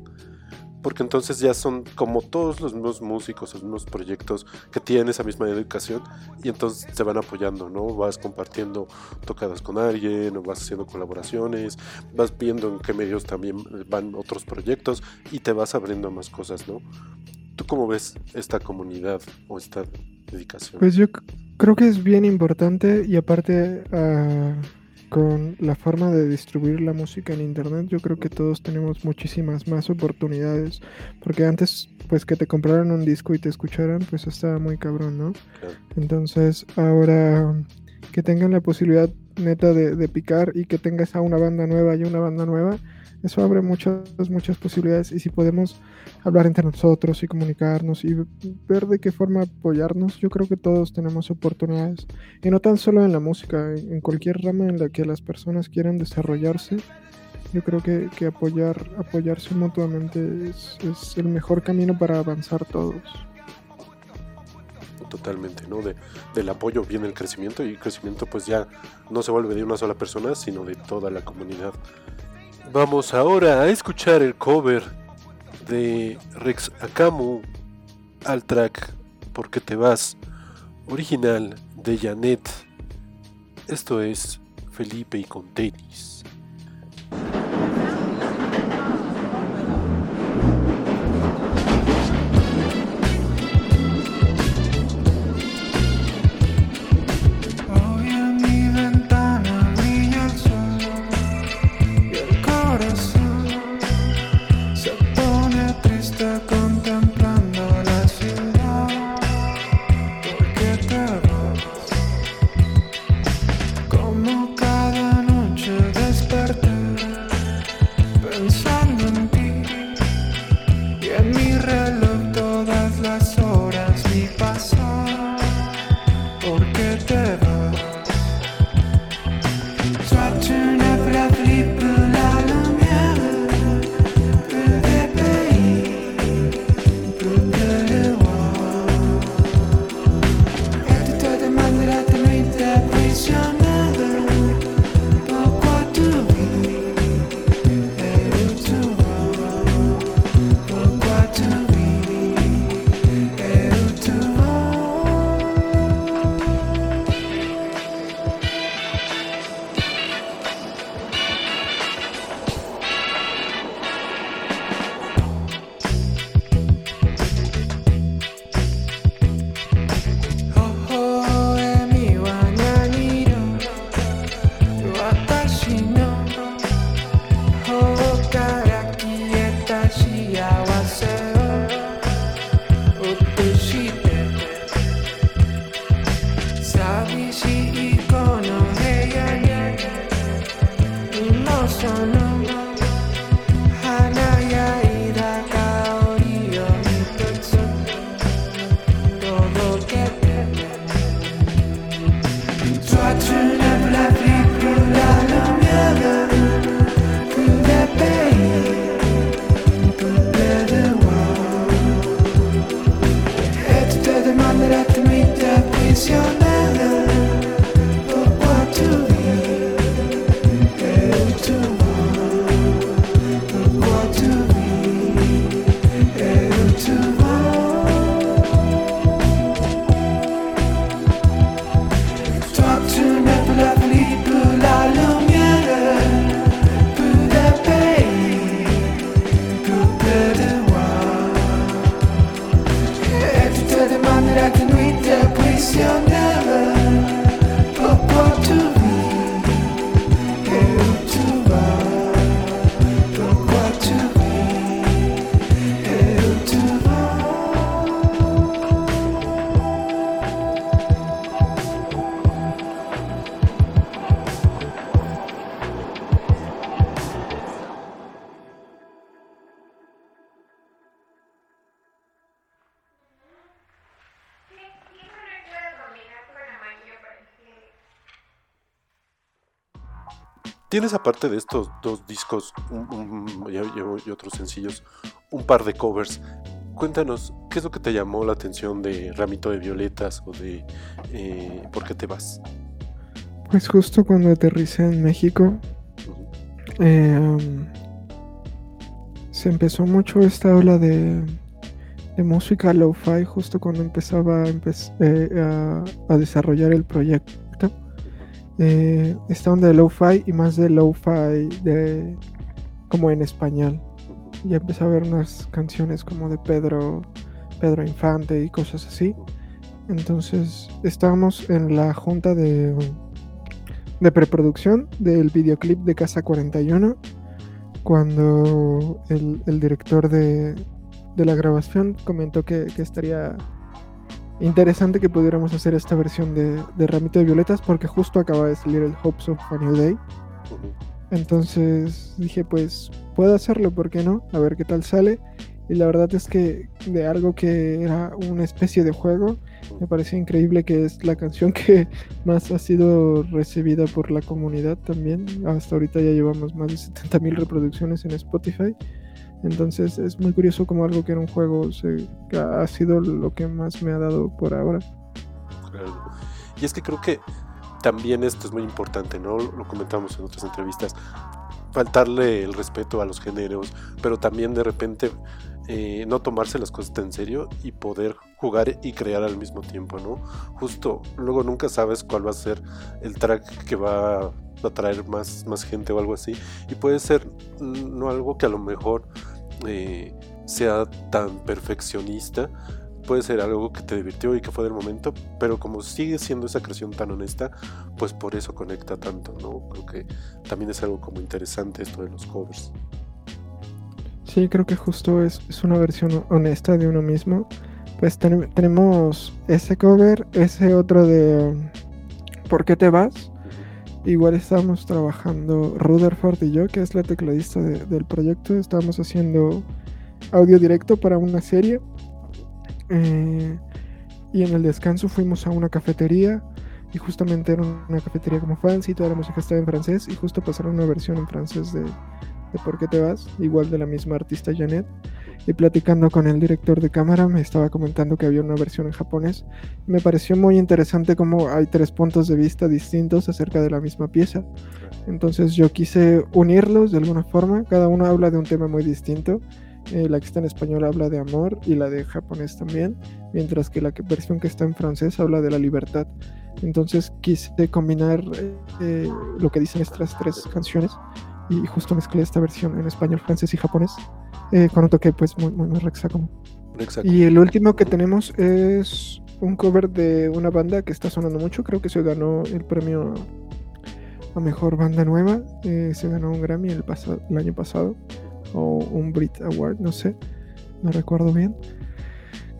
S3: porque entonces ya son como todos los mismos músicos, los mismos proyectos que tienen esa misma dedicación y entonces se van apoyando, ¿no? Vas compartiendo tocadas con alguien o vas haciendo colaboraciones, vas viendo en qué medios también van otros proyectos y te vas abriendo a más cosas, ¿no? ¿Tú cómo ves esta comunidad o esta dedicación?
S4: Pues yo creo que es bien importante y aparte ah, con la forma de distribuir la música en internet, yo creo que todos tenemos muchísimas más oportunidades, porque antes pues que te compraran un disco y te escucharan, pues estaba muy cabrón, ¿no? Entonces ahora que tengan la posibilidad neta de, de picar y que tengas a una banda nueva y una banda nueva, eso abre muchas, muchas posibilidades y si podemos hablar entre nosotros y comunicarnos y ver de qué forma apoyarnos, yo creo que todos tenemos oportunidades y no tan solo en la música, en cualquier rama en la que las personas quieran desarrollarse, yo creo que, que apoyar, apoyarse mutuamente es, es el mejor camino para avanzar todos.
S3: Totalmente, ¿no? De, del apoyo viene el crecimiento y el crecimiento pues ya no se vuelve de una sola persona, sino de toda la comunidad. Vamos ahora a escuchar el cover de Rex Akamu al track Porque te vas, original de Janet. Esto es Felipe y con tenis. Tienes aparte de estos dos discos un- un- y, otros sencillos, un par de covers
S2: cuéntanos, ¿qué es lo que te llamó la atención de Ramito de Violetas o de eh, ¿Por qué te vas?
S4: Pues justo cuando aterricé en México, eh, um, se empezó mucho esta ola de, de música lo-fi justo cuando empezaba a, empe- eh, a- a desarrollar el proyecto. Eh, esta de lo-fi y más de lo-fi de, como en español. Ya empecé a ver unas canciones como de Pedro, Pedro Infante y cosas así. Entonces estábamos en la junta de, de preproducción del videoclip de Casa 41 cuando el, el director de, de la grabación comentó que, que estaría interesante que pudiéramos hacer esta versión de, de Ramito de Violetas porque justo acaba de salir el Hopes of a New Day. Entonces dije, pues puedo hacerlo, ¿por qué no? A ver qué tal sale. Y la verdad es que de algo que era una especie de juego, me pareció increíble que es la canción que más ha sido recibida por la comunidad también. Hasta ahorita ya llevamos más de 70.000 reproducciones en Spotify. Entonces es muy curioso como algo que era un juego se- ha sido lo que más me ha dado por ahora.
S2: Claro. Y es que creo que también esto es muy importante, ¿no? Lo comentamos en otras entrevistas. Faltarle el respeto a los géneros, pero también de repente eh, no tomarse las cosas en serio y poder jugar y crear al mismo tiempo, ¿no? Justo, luego nunca sabes cuál va a ser el track que va a atraer más, más gente o algo así. Y puede ser mm, no algo que a lo mejor eh, sea tan perfeccionista, puede ser algo que te divirtió y que fue del momento, pero como sigue siendo esa creación tan honesta, pues por eso conecta tanto, ¿no? Creo que también es algo como interesante esto de los covers.
S4: Sí, creo que justo es, es una versión honesta de uno mismo. Pues ten- tenemos ese cover, ese otro de um, ¿Por qué te vas? Igual estábamos trabajando Rutherford y yo, que es la tecladista de- del proyecto. Estábamos haciendo audio directo para una serie. Eh, y en el descanso fuimos a una cafetería. Y justamente era una cafetería como fancy, toda la música estaba en francés. Y justo pasaron una versión en francés de, de ¿Por qué te vas? Igual de la misma artista Janet. Y platicando con el director de cámara me estaba comentando que había una versión en japonés. Me pareció muy interesante cómo hay tres puntos de vista distintos acerca de la misma pieza. Entonces yo quise unirlos de alguna forma. Cada uno habla de un tema muy distinto. Eh, la que está en español habla de amor y la de japonés también, mientras que la que- versión que está en francés habla de la libertad. Entonces quise combinar eh, eh, lo que dicen estas tres canciones y justo mezclé esta versión en español, francés y japonés eh, con un toque pues muy, muy, muy Rexacomo.
S2: Exacto.
S4: Y el último que tenemos es un cover de una banda que está sonando mucho, creo que se ganó el premio a mejor banda nueva, eh, se ganó un Grammy el, pasa- el año pasado o un Brit Award, no sé, no recuerdo bien.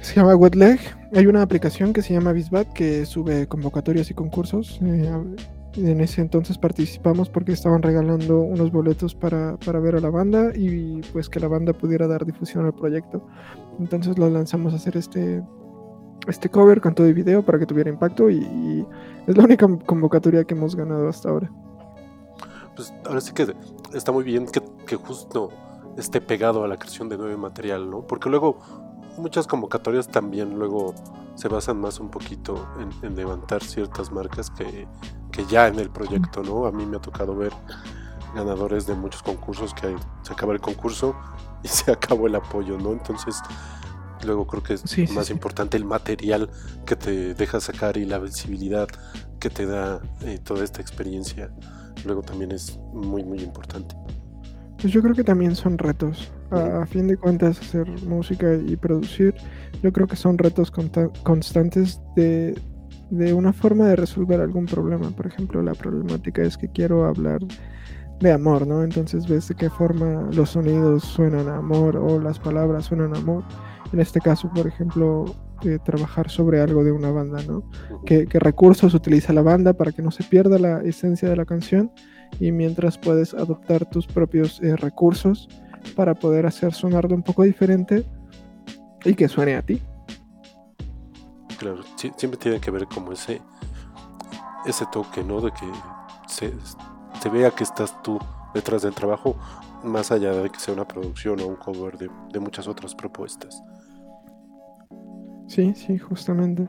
S4: Se llama Wet Leg. Hay una aplicación que se llama Bisbat que sube convocatorias y concursos. eh, en ese entonces participamos porque estaban regalando unos boletos para, para ver a la banda y pues que la banda pudiera dar difusión al proyecto. Entonces lo lanzamos a hacer este, este cover con todo el video para que tuviera impacto y, y es la única convocatoria que hemos ganado hasta ahora.
S2: Pues ahora sí que está muy bien que, que justo esté pegado a la creación de nuevo material, ¿no? Porque luego muchas convocatorias también luego se basan más un poquito en, en levantar ciertas marcas que, que ya en el proyecto, ¿no? A mí me ha tocado ver ganadores de muchos concursos que se acaba el concurso y se acabó el apoyo, ¿no? Entonces luego creo que es
S4: Sí,
S2: más
S4: sí.
S2: importante el material que te deja sacar y la visibilidad que te da eh, toda esta experiencia luego también es muy muy importante.
S4: Pues yo creo que también son retos. A, a fin de cuentas, hacer música y producir, yo creo que son retos constantes de, de una forma de resolver algún problema. Por ejemplo, la problemática es que quiero hablar de amor, ¿no? Entonces ves de qué forma los sonidos suenan a amor o las palabras suenan a amor. En este caso, por ejemplo, eh, trabajar sobre algo de una banda, ¿no? qué, qué recursos utiliza la banda para que no se pierda la esencia de la canción y mientras puedes adoptar tus propios eh, recursos para poder hacer sonarlo un poco diferente y que suene a ti.
S2: Claro, siempre tiene que ver como ese ese toque, ¿no? De que se, se vea que estás tú detrás del trabajo, más allá de que sea una producción o un cover de, de muchas otras propuestas.
S4: Sí, sí, justamente.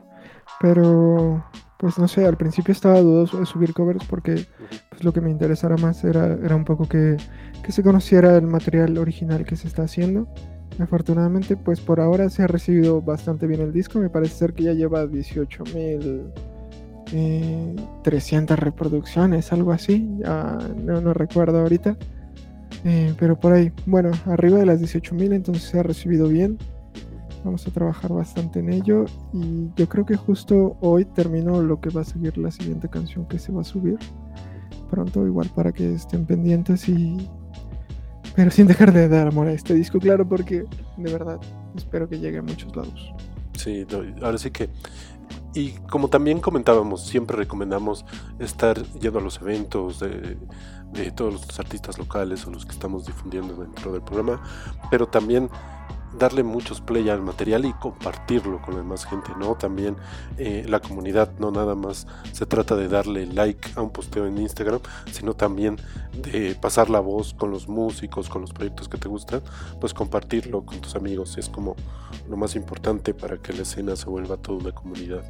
S4: Pero, pues no sé, al principio estaba dudoso de subir covers porque pues, lo que me interesara más era, era un poco que, que se conociera el material original que se está haciendo. Afortunadamente, pues por ahora se ha recibido bastante bien el disco. Me parece ser que ya lleva 18.000 eh, 300 reproducciones, algo así. Ya no, no recuerdo ahorita. Eh, pero por ahí, bueno, arriba de las 18.000, entonces se ha recibido bien. Vamos a trabajar bastante en ello. Y yo creo que justo hoy termino lo que va a seguir la siguiente canción que se va a subir. Pronto, igual para que estén pendientes y. Pero sin dejar de dar amor a este disco, claro, porque de verdad espero que llegue a muchos lados.
S2: Sí, ahora sí que. Y como también comentábamos, siempre recomendamos estar yendo a los eventos de, de todos los artistas locales o los que estamos difundiendo dentro del programa, pero también darle muchos play al material y compartirlo con la demás gente, ¿no? También eh, la comunidad, no nada más se trata de darle like a un posteo en Instagram, sino también de pasar la voz con los músicos, con los proyectos que te gustan, pues compartirlo con tus amigos es como lo más importante para que la escena se vuelva toda una comunidad.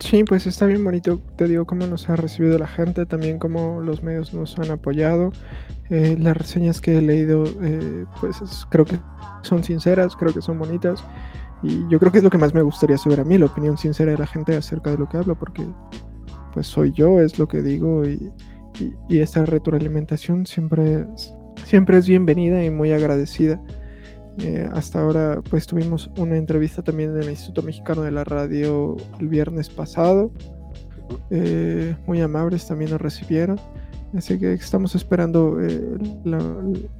S4: Sí, pues está bien bonito, te digo cómo nos ha recibido la gente, también cómo los medios nos han apoyado. Eh, las reseñas que he leído, eh, pues es- creo que son sinceras, creo que son bonitas. Y yo creo que es lo que más me gustaría saber a mí, la opinión sincera de la gente acerca de lo que hablo, porque pues soy yo, es lo que digo y, y, y esta retroalimentación siempre es, siempre es bienvenida y muy agradecida. Eh, hasta ahora pues tuvimos una entrevista también en el Instituto Mexicano de la Radio el viernes pasado. Eh, muy amables también nos recibieron. Así que estamos esperando eh, la-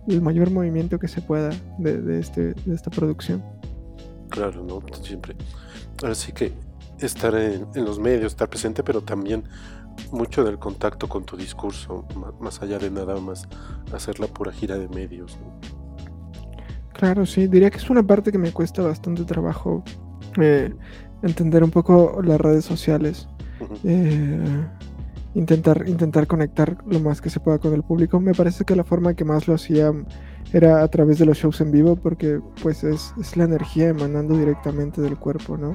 S4: el mayor movimiento que se pueda de, de este, de esta producción.
S2: Claro, ¿no? Siempre. Ahora sí que estar en, en los medios, estar presente, pero también mucho del contacto con tu discurso, más allá de nada más hacer la pura gira de medios. ¿no?
S4: Claro, sí, diría que es una parte que me cuesta bastante trabajo eh, entender un poco las redes sociales. Eh, intentar, intentar conectar lo más que se pueda con el público. Me parece que la forma que más lo hacía era a través de los shows en vivo, porque pues es, es la energía emanando directamente del cuerpo, ¿no?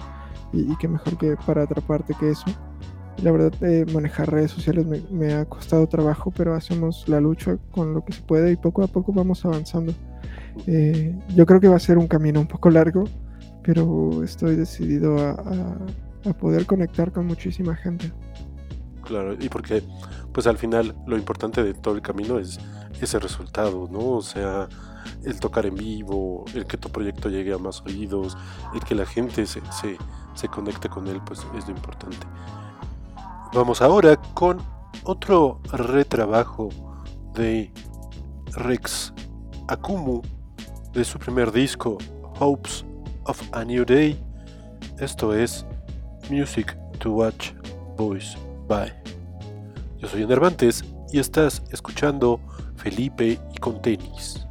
S4: Y, y qué mejor que para atraparte que eso. La verdad, eh, manejar redes sociales me, ha costado trabajo, pero hacemos la lucha con lo que se puede y poco a poco vamos avanzando. Eh, yo creo que va a ser un camino un poco largo, pero estoy decidido a- a poder conectar con muchísima gente.
S2: Claro, y porque pues al final lo importante de todo el camino es ese resultado, ¿no? O sea, el tocar en vivo, el que tu proyecto llegue a más oídos, el que la gente se, se, se conecte con él, pues es lo importante. Vamos ahora con otro retrabajo de Rex Akumu de su primer disco, Hopes of a New Day. Esto es Music to Watch Boys Bye. Yo soy Enervantes y estás escuchando Felipe y con tenis.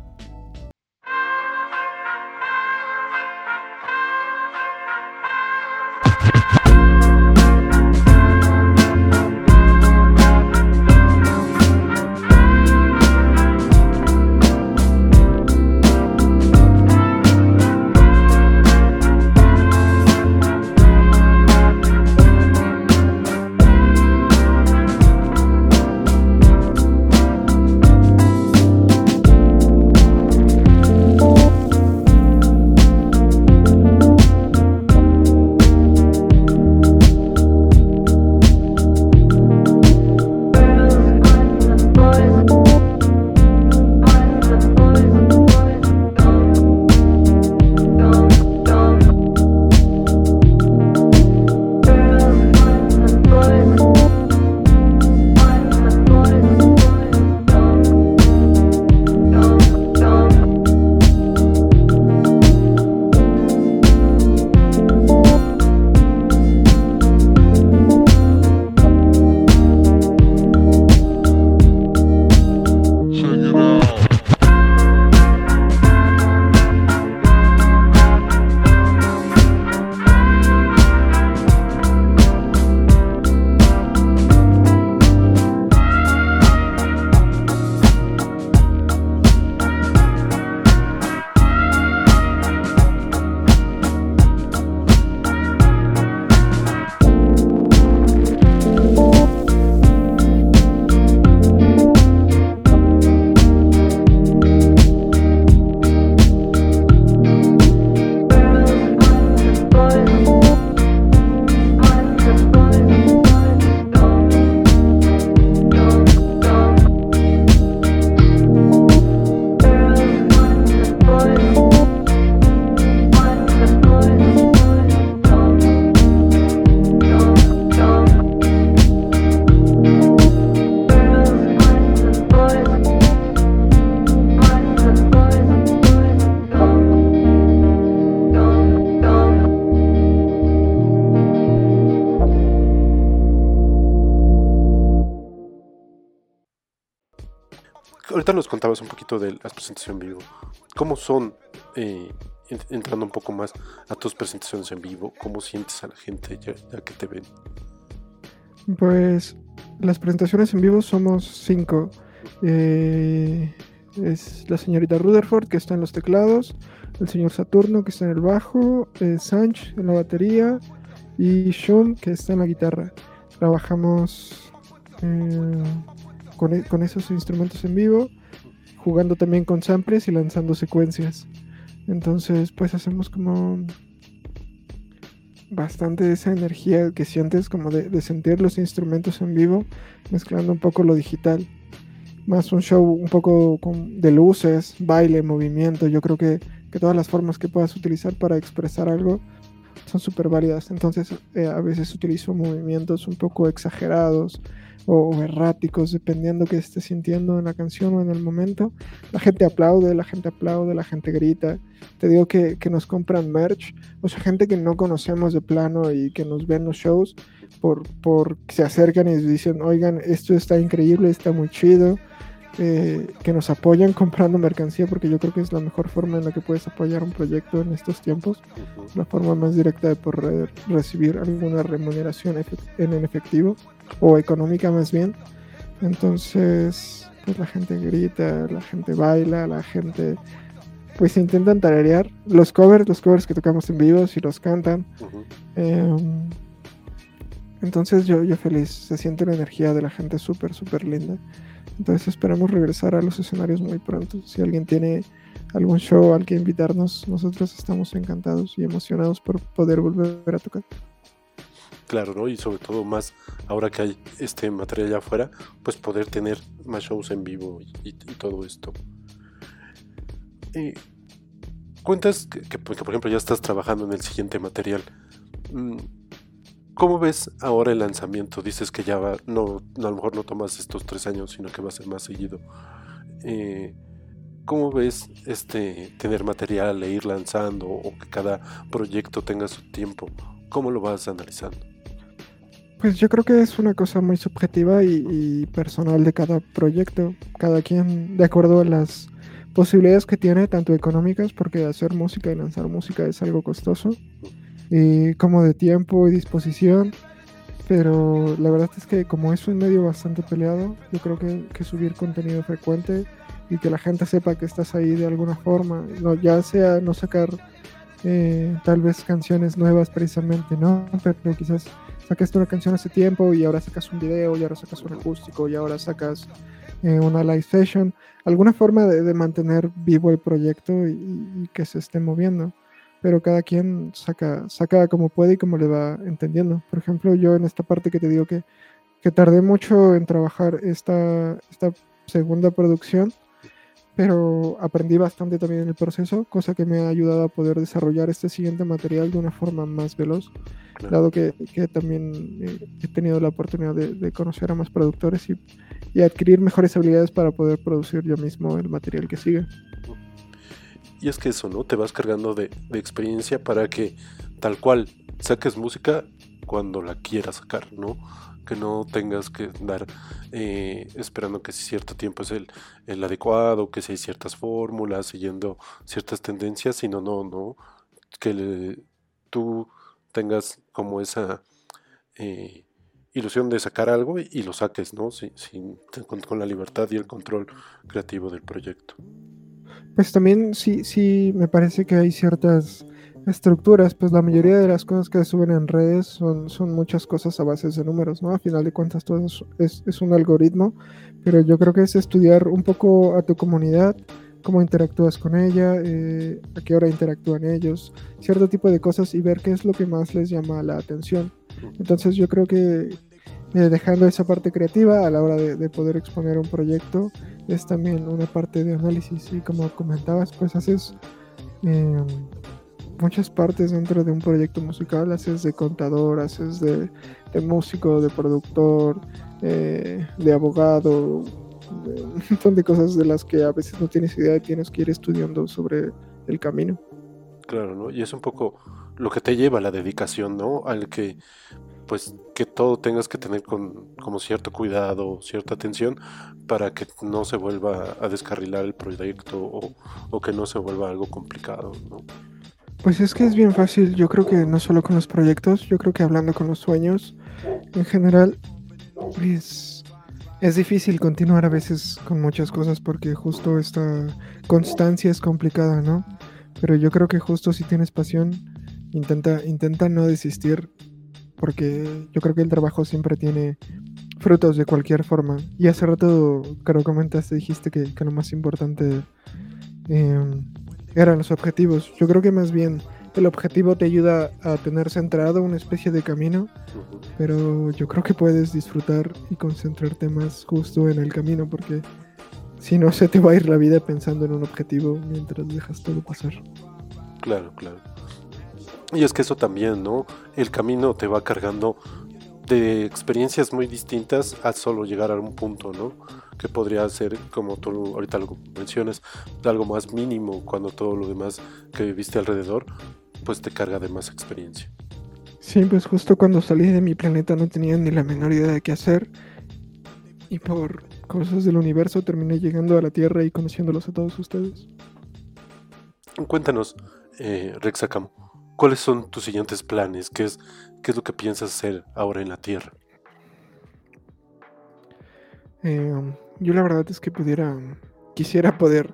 S2: Ahorita nos contabas un poquito de las presentaciones en vivo. ¿Cómo son, eh, en- entrando un poco más a tus presentaciones en vivo? ¿Cómo sientes a la gente ya, que te ven?
S4: Pues las presentaciones en vivo somos cinco. Eh, es la señorita Rutherford que está en los teclados, el señor Saturno que está en el bajo, eh, Sanch en la batería y Shum que está en la guitarra. Trabajamos eh, con, e- con esos instrumentos en vivo, jugando también con samples y lanzando secuencias. Entonces, pues hacemos como bastante esa energía que sientes como de, de sentir los instrumentos en vivo, mezclando un poco lo digital. Más un show un poco con- de luces, baile, movimiento. Yo creo que, que todas las formas que puedas utilizar para expresar algo son súper válidas. Entonces eh, a veces utilizo movimientos un poco exagerados o, erráticos, dependiendo que esté sintiendo en la canción o en el momento. La gente aplaude, la gente aplaude, la gente grita. Te digo que, que nos compran merch, o sea, gente que no conocemos de plano y que nos ven los shows, por, por se acercan y dicen, oigan, esto está increíble, está muy chido. eh, que nos apoyan comprando mercancía porque yo creo que es la mejor forma en la que puedes apoyar un proyecto en estos tiempos la forma más directa de poder recibir alguna remuneración en efectivo o económica más bien. Entonces, pues la gente grita, la gente baila, la gente pues intentan tararear los covers, los covers que tocamos en vivo, si los cantan. Em, entonces yo, yo feliz, se siente la energía de la gente súper, súper linda. Entonces esperamos regresar a los escenarios muy pronto. Si alguien tiene algún show al que invitarnos, nosotros estamos encantados y emocionados por poder volver a tocar.
S2: Claro, ¿no? Y sobre todo más ahora que hay este material allá afuera, pues poder tener más shows en vivo y, y- y todo esto. Eh, cuentas pues, que, por ejemplo ya estás trabajando en el siguiente material. Mm, ¿Cómo ves ahora el lanzamiento? Dices que ya va, no, a lo mejor no tomas estos tres años, sino que va a ser más seguido. Eh, ¿Cómo ves este tener material e ir lanzando o que cada proyecto tenga su tiempo? ¿Cómo lo vas analizando?
S4: Pues yo creo que es una cosa muy subjetiva y, personal de cada proyecto. Cada quien, de acuerdo a las posibilidades que tiene, tanto económicas, porque hacer música y lanzar música es algo costoso, y como de tiempo y disposición. Pero la verdad es que como es un medio bastante peleado, yo creo que, que subir contenido frecuente y que la gente sepa que estás ahí de alguna forma, no, ya sea no sacar eh, tal vez canciones nuevas precisamente, ¿no? Pero quizás sacaste una canción hace tiempo y ahora sacas un video y ahora sacas un acústico y ahora sacas eh, una live session, alguna forma de, de mantener vivo el proyecto y, y que se esté moviendo. Pero cada quien saca, saca como puede y como le va entendiendo. Por ejemplo, yo en esta parte que te digo que, que tardé mucho en trabajar esta, esta segunda producción, pero aprendí bastante también en el proceso, cosa que me ha ayudado a poder desarrollar este siguiente material de una forma más veloz
S2: Claro.
S4: dado que, que también eh, he tenido la oportunidad de, de conocer a más productores y, y adquirir mejores habilidades para poder producir yo mismo el material que sigue.
S2: Y es que eso, ¿no? Te vas cargando de, de experiencia para que tal cual saques música cuando la quieras sacar, ¿no? Que no tengas que andar eh, esperando que si cierto tiempo es el, el adecuado, que si hay ciertas fórmulas, siguiendo ciertas tendencias, sino no, no. Que tú tengas como esa eh, ilusión de sacar algo y, lo saques, ¿no? Sin- con, con la libertad y el control creativo del proyecto.
S4: Pues también sí, sí me parece que hay ciertas estructuras, pues la mayoría de las cosas que suben en redes son, son muchas cosas a bases de números, ¿no? A final de cuentas todo es, es, un algoritmo, pero yo creo que es estudiar un poco a tu comunidad, cómo interactúas con ella, eh, a qué hora interactúan ellos, cierto tipo de cosas y ver qué es lo que más les llama la atención. Entonces yo creo que eh, dejando esa parte creativa a la hora de, de poder exponer un proyecto es también una parte de análisis y como comentabas pues haces eh, muchas partes dentro de un proyecto musical, haces de contador, haces de, músico, de productor, eh, de abogado, de un montón de cosas de las que a veces no tienes idea y tienes que ir estudiando sobre el camino.
S2: Claro, ¿no? Y es un poco lo que te lleva a la dedicación, ¿no? Al que pues que todo tengas que tener con como cierto cuidado, cierta atención para que no se vuelva a descarrilar el proyecto o, o que no se vuelva algo complicado, ¿no?
S4: Pues es que es bien fácil, yo creo que no solo con los proyectos, yo creo que hablando con los sueños, en general, es, es difícil continuar a veces con muchas cosas porque justo esta constancia es complicada, ¿no? Pero yo creo que justo si tienes pasión, intenta, intenta no desistir porque yo creo que el trabajo siempre tiene frutos de cualquier forma. Y hace rato, que comentaste, dijiste que, lo más importante eh, eran los objetivos. Yo creo que más bien el objetivo te ayuda a tener centrado una especie de camino, pero yo creo que puedes disfrutar y concentrarte más justo en el camino porque si no se te va a ir la vida pensando en un objetivo mientras dejas todo pasar.
S2: Claro, claro. Y es que eso también, ¿no? El camino te va cargando de experiencias muy distintas a solo llegar a un punto, ¿no? Que podría ser, como tú ahorita lo mencionas, de algo más mínimo cuando todo lo demás que viviste alrededor, pues te carga de más experiencia.
S4: Sí, pues justo cuando salí de mi planeta no tenía ni la menor idea de qué hacer y por cosas del universo terminé llegando a la Tierra y conociéndolos a todos ustedes.
S2: Cuéntanos, eh, Rexacam, ¿cuáles son tus siguientes planes? ¿Qué es, ¿Qué es lo que piensas hacer ahora en la Tierra?
S4: Eh, yo la verdad es que pudiera, quisiera poder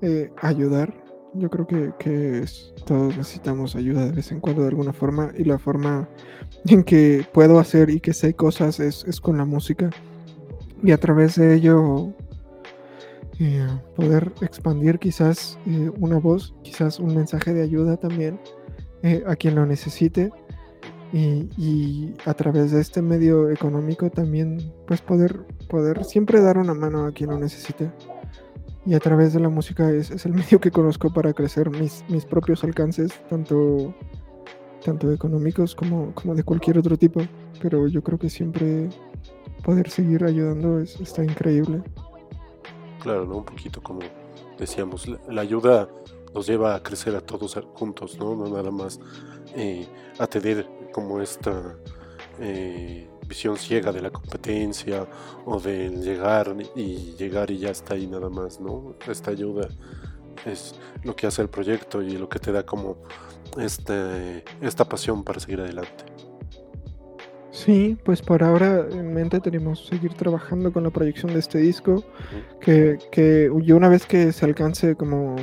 S4: eh, ayudar. Yo creo que, todos necesitamos ayuda de vez en cuando de alguna forma y la forma en que puedo hacer y que sé cosas es, con la música y a través de ello eh, poder expandir quizás eh, una voz, quizás un mensaje de ayuda también a quien lo necesite y, y a través de este medio económico también pues poder, poder siempre dar una mano a quien lo necesite. Y a través de la música es, es el medio que conozco para crecer mis, mis propios alcances, tanto, tanto económicos como, como de cualquier otro tipo. Pero yo creo que siempre poder seguir ayudando es, está increíble.
S2: Claro, ¿no? Un poquito como decíamos, la, la ayuda nos lleva a crecer a todos juntos, ¿no? No nada más eh, a tener como esta eh, visión ciega de la competencia o del llegar y llegar y ya está ahí nada más, ¿no? Esta ayuda es lo que hace el proyecto y lo que te da como este, esta pasión para seguir adelante.
S4: Sí, pues por ahora en mente tenemos seguir trabajando con la proyección de este disco, que, que una vez que se alcance como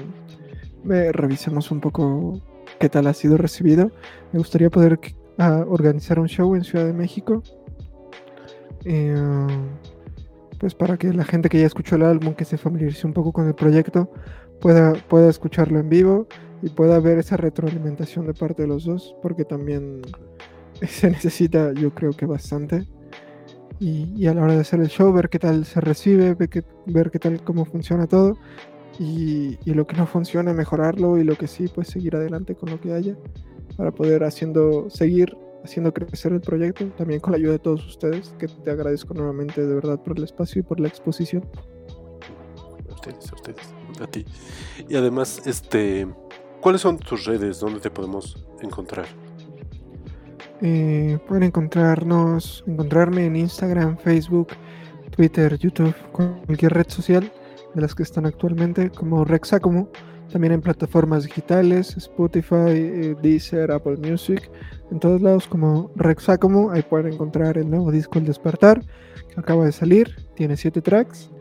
S4: eh, revisemos un poco qué tal ha sido recibido, me gustaría poder ah, organizar un show en Ciudad de México, eh, pues para que la gente que ya escuchó el álbum, que se familiarice un poco con el proyecto, pueda, pueda escucharlo en vivo y pueda ver esa retroalimentación de parte de los dos, porque también se necesita yo creo que bastante. Y, y a la hora de hacer el show, ver qué tal se recibe, ver qué, ver qué tal cómo funciona todo. Y, y lo que no funciona, mejorarlo. Y lo que sí, pues seguir adelante con lo que haya. Para poder haciendo, seguir haciendo crecer el proyecto. También con la ayuda de todos ustedes. Que te agradezco nuevamente de verdad por el espacio y por la exposición.
S2: A ustedes, a ustedes, a ti. Y además, este, ¿cuáles son tus redes? ¿Dónde te podemos encontrar?
S4: Eh, pueden encontrarnos, encontrarme en Instagram, Facebook, Twitter, YouTube, cualquier red social de las que están actualmente, como Rexacomo, también en plataformas digitales, Spotify, eh, Deezer, Apple Music, en todos lados como Rexacomo, ahí pueden encontrar el nuevo disco El Despertar, que acaba de salir, tiene siete tracks.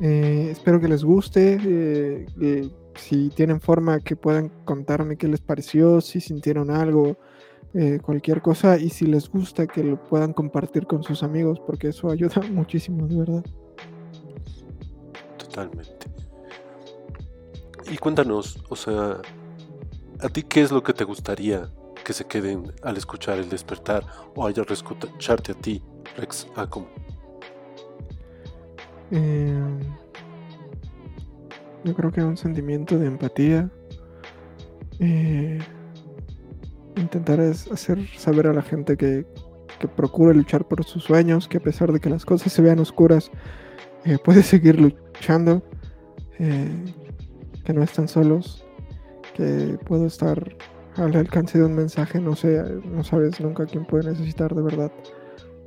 S4: Eh, espero que les guste. eh, si tienen forma que puedan contarme qué les pareció, si sintieron algo, cualquier cosa y si les gusta que lo puedan compartir con sus amigos porque eso ayuda muchísimo, de verdad.
S2: Totalmente. Y cuéntanos, o sea, ¿a ti qué es lo que te gustaría que se queden al escuchar el despertar o al escucharte a ti, Rex Acom?
S4: Eh, yo creo que un sentimiento de empatía. eh, intentar hacer saber a la gente que, que procure luchar por sus sueños, que a pesar de que las cosas se vean oscuras, eh, puede seguir luchando, eh, que no están solos, que puedo estar al alcance de un mensaje, no sé, no sabes nunca quién puede necesitar de verdad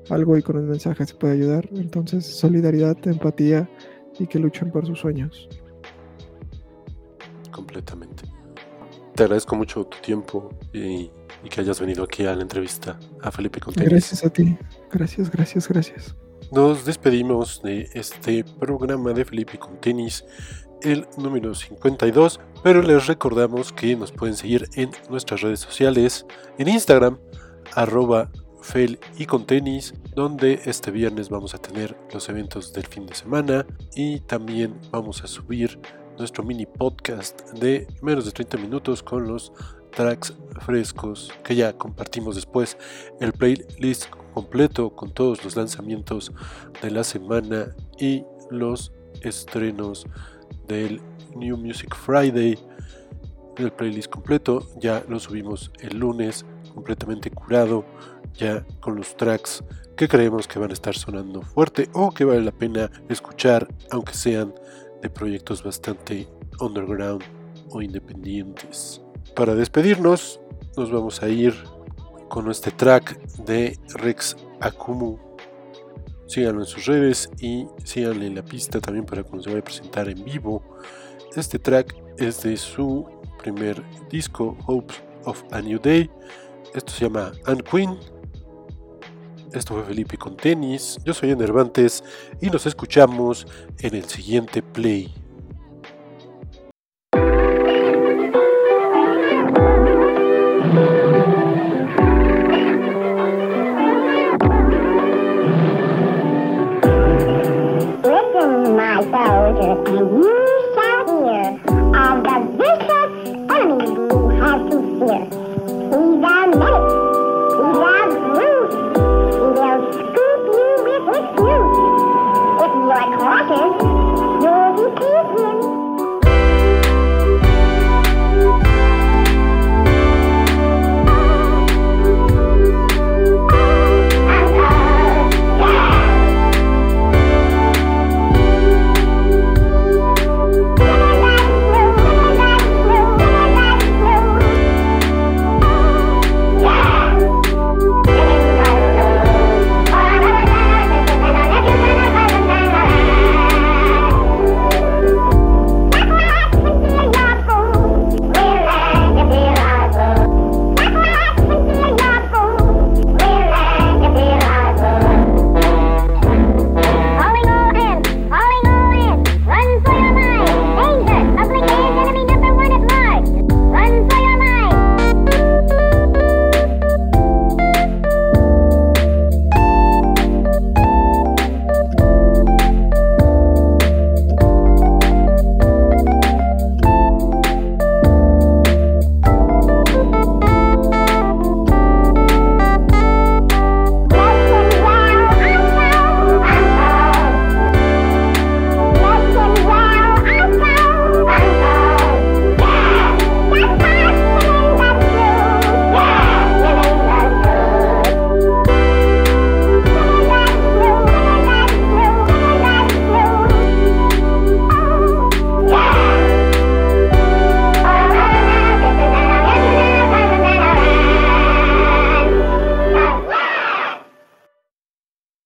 S4: algo y con un mensaje se puede ayudar. Entonces, solidaridad, empatía y que luchen por sus sueños.
S2: completamente. Te agradezco mucho tu tiempo y, y que hayas venido aquí a la entrevista a Felipe Contenis.
S4: Gracias a ti. Gracias, gracias, gracias.
S2: Nos despedimos de este programa de Felipe con tenis, el número 52, pero les recordamos que nos pueden seguir en nuestras redes sociales, en Instagram, arroba fel y con tenis, donde este viernes vamos a tener los eventos del fin de semana y también vamos a subir nuestro mini podcast de menos de 30 minutos con los tracks frescos que ya compartimos después el playlist completo con todos los lanzamientos de la semana y los estrenos del New Music Friday el playlist completo ya lo subimos el lunes completamente curado ya con los tracks que creemos que van a estar sonando fuerte o que vale la pena escuchar aunque sean de proyectos bastante underground o independientes. Para despedirnos, nos vamos a ir con este track de Rex Akumu. Síganlo en sus redes y síganle la pista también para cuando se vaya a presentar en vivo. Este track es de su primer disco, Hopes of a New Day. Esto se llama Anne Queen. Esto fue Felipe con tenis. Yo soy Enervantes y nos escuchamos en el siguiente play.